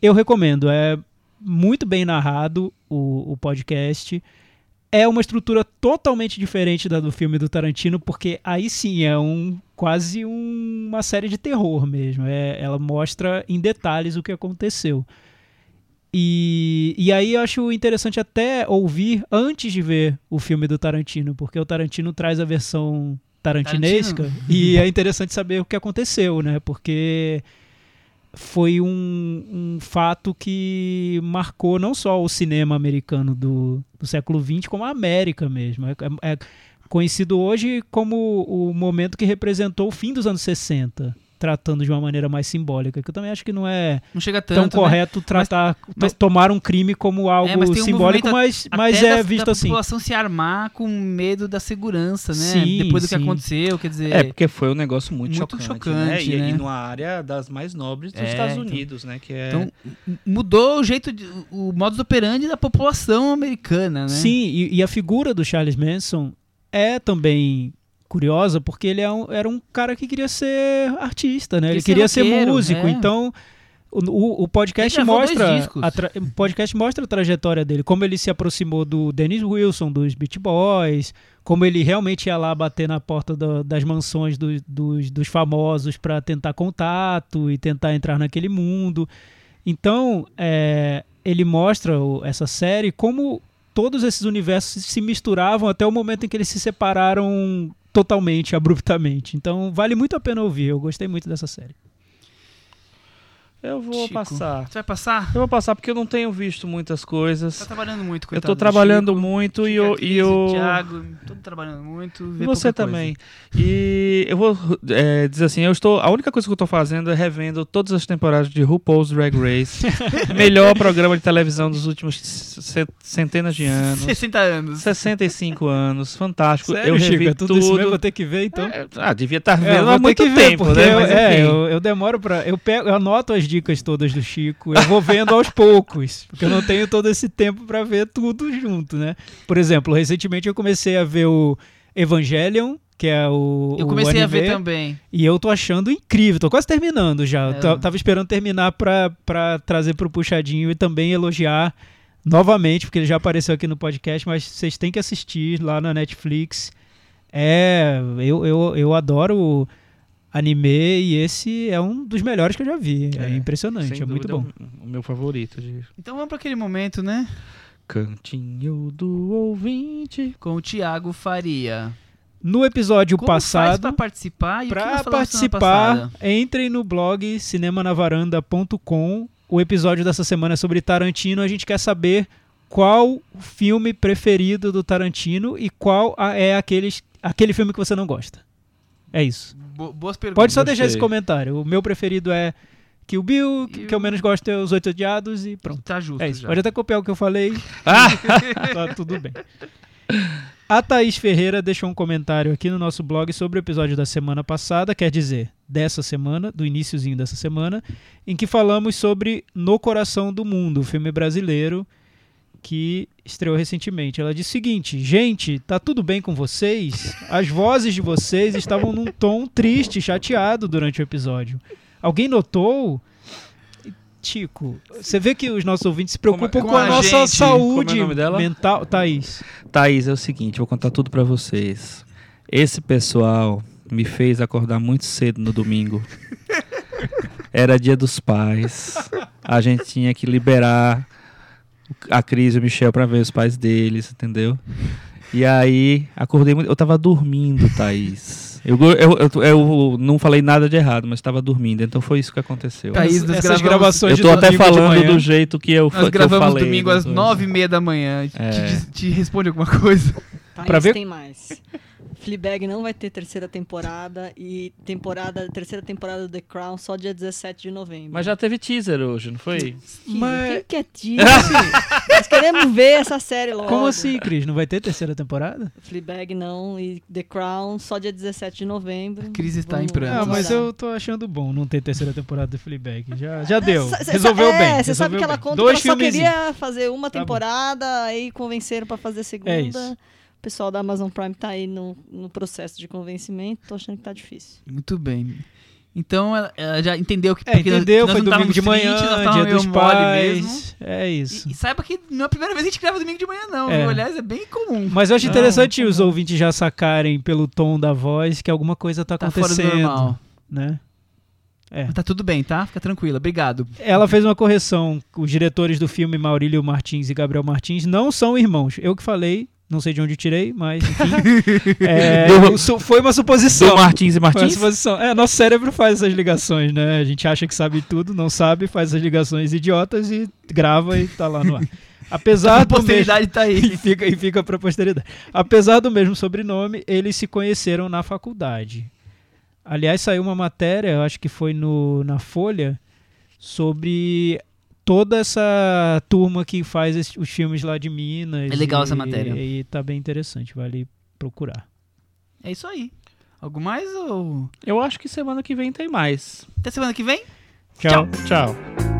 Eu recomendo, é muito bem narrado o, o podcast. É uma estrutura totalmente diferente da do filme do Tarantino, porque aí sim é um quase um- uma série de terror mesmo. É, ela mostra em detalhes o que aconteceu. E, e aí eu acho interessante até ouvir antes de ver o filme do Tarantino, porque o Tarantino traz a versão tarantinesca Tarantino. e é interessante saber o que aconteceu, né? Porque foi um, um fato que marcou não só o cinema americano do, do século XX, como a América mesmo. É, é- é conhecido hoje como o momento que representou o fim dos anos 60, tratando de uma maneira mais simbólica, que eu também acho que não é Não chega tão tanto, né? correto tratar, to- mas- tomar um crime como algo É, mas um simbólico, mas, mas é da- visto da assim. população se armar com medo da segurança, né? Sim, Depois do que sim. aconteceu, quer dizer... É, porque foi um negócio muito, Muito chocante, chocante, né? E, né? e numa área das mais nobres dos É, Estados então- Unidos, né? Que é... Então, mudou o jeito, de, o modus operandi da população americana, né? Sim, e, e a figura do Charles Manson é também curiosa porque ele é um- era um cara que queria ser artista, né? Queria Ele ser queria ser músico, é. então o, o- podcast Ele mostra o podcast mostra a trajetória dele, como ele se aproximou do Dennis Wilson, dos Beach Boys, como ele realmente ia lá bater na porta da- das mansões do- dos, dos famosos para tentar contato e tentar entrar naquele mundo. Então, é, ele mostra essa série como todos esses universos se misturavam até o momento em que eles se separaram totalmente, abruptamente. Então, vale muito a pena ouvir. Eu gostei muito dessa série. Eu vou Chico. passar. Você vai passar? Eu vou passar porque eu não tenho visto muitas coisas. Tá trabalhando muito, Eu coitado tô do trabalhando Chico, muito e Chico, eu... a Cris, E eu... o Thiago, todo trabalhando muito. E você também. E eu vou é, dizer assim, eu estou. A única coisa que eu estou fazendo é revendo todas as temporadas de RuPaul's Drag Race. melhor programa de televisão dos últimos centenas de anos. 60 anos. 65 anos, fantástico. Sério, eu revi Chico? É tudo, isso mesmo? tudo. Vou ter que ver, então. É, ah, devia estar É, vendo vou há ter muito que ver, tempo, porque né? eu, Mas, é, eu, eu demoro pra. Eu, pego, eu anoto as dicas todas do Chico, eu vou vendo aos poucos, porque eu não tenho todo esse tempo pra ver tudo junto, né? Por exemplo, recentemente eu comecei a ver o Evangelion, que é o. Eu o comecei a ver anime, também. E eu tô achando incrível, tô quase terminando já. É. Tava esperando terminar pra, pra trazer pro Puxadinho e também elogiar novamente, porque ele já apareceu aqui no podcast, mas vocês têm que assistir lá na Netflix. É, eu, eu, eu adoro anime e esse é um dos melhores que eu já vi. É, É, impressionante, é muito bom. O, o meu favorito. De... Então vamos para aquele momento, né? Cantinho do ouvinte. Com o Thiago Faria. No episódio Como faz passado, pra participar e o que Para participar, entrem no blog cinemanavaranda.com. O episódio dessa semana é sobre Tarantino. A gente quer saber qual o filme preferido do Tarantino e qual é aqueles, aquele filme que você não gosta. É isso. Bo- boas perguntas. Pode só deixar esse Gostei. comentário. O meu preferido é Kill Bill, que, que eu menos gosto é Os Oito Odiados e pronto. Tá justo. É isso. já. Pode até copiar o que eu falei. Ah! tá tudo bem. A Thaís Ferreira deixou um comentário aqui no nosso blog sobre o episódio da semana passada, quer dizer, dessa semana, do iníciozinho dessa semana, em que falamos sobre No Coração do Mundo, o filme brasileiro que estreou recentemente. Ela disse o seguinte: Gente, tá tudo bem com vocês? As vozes de vocês estavam num tom triste, chateado durante o episódio. Alguém notou? Tico, você vê que os nossos ouvintes se preocupam com, com a, a nossa gente. saúde é nome dela? mental. Thaís. Thaís, é o seguinte, vou contar tudo pra vocês. Esse pessoal me fez acordar muito cedo no domingo. Era dia dos pais. A gente tinha que liberar a Cris e o Michel pra ver os pais deles, entendeu? E aí, acordei muito. Eu tava dormindo, Thaís. Eu, eu, eu, eu não falei nada de errado, mas tava dormindo. Então foi isso que aconteceu. Thaís, nós Essas gravamos- gravações eu tô até falando do jeito que eu, Nós que eu gravamos falei. domingo né, às coisa. nove e meia da manhã. Te- É. Te, te responde alguma coisa? Thaís, Pra ver- tem mais. Fleabag não vai ter terceira temporada e temporada, terceira temporada do The Crown só dia 17 de novembro. Mas já teve teaser hoje, não foi? Que- Mas- Quem quer teaser? Nós queremos ver essa série logo. Como assim, Cris? Não vai ter terceira temporada? Fleabag não e The Crown só dia 17 de novembro. A Cris está em prantos. Ah, mas eu tô achando bom não ter terceira temporada do Fleabag. Já, já deu. Cê- cê Resolveu sa- bem. É, você sabe resolveu que ela bem. conta Dois que ela só queria fazer uma Tá temporada, aí convenceram pra fazer a segunda. É isso. O pessoal da Amazon Prime tá aí no, no processo de convencimento, tô achando que tá difícil. Muito bem. Então ela, ela já entendeu que É, porque nós- entendeu? nós Foi não domingo de manhã, tristes, nós dia dos pais. mesmo. É isso. E, e saiba que não é a primeira vez que a gente grava domingo de manhã, não. É. viu? Aliás, é bem comum. Mas eu acho Não, interessante tá os bom. ouvintes já sacarem pelo tom da voz que alguma coisa tá Tá fora do acontecendo. normal. né? É. Mas tá tudo bem, tá? Fica tranquila. Obrigado. Ela fez uma correção. Os diretores do filme, Maurílio Martins e Gabriel Martins, não são irmãos. Eu que falei, não sei de onde tirei, mas enfim. É, foi uma suposição. Do Martins e Foi uma Martins? suposição. É, nosso cérebro faz essas ligações, né? A gente acha que sabe tudo, não sabe, faz essas ligações idiotas e grava e tá lá no ar. Apesar A do mesmo... posteridade tá aí. e fica, e fica pra posteridade. Apesar do mesmo sobrenome, eles se conheceram na faculdade. Aliás, saiu uma matéria, eu acho que foi no, na Folha, sobre toda essa turma que faz os filmes lá de Minas. É legal e- essa matéria. E, tá bem interessante, vale procurar. É isso aí. Algo mais ou. Eu acho que semana que vem tem mais. Até semana que vem? Tchau. Tchau.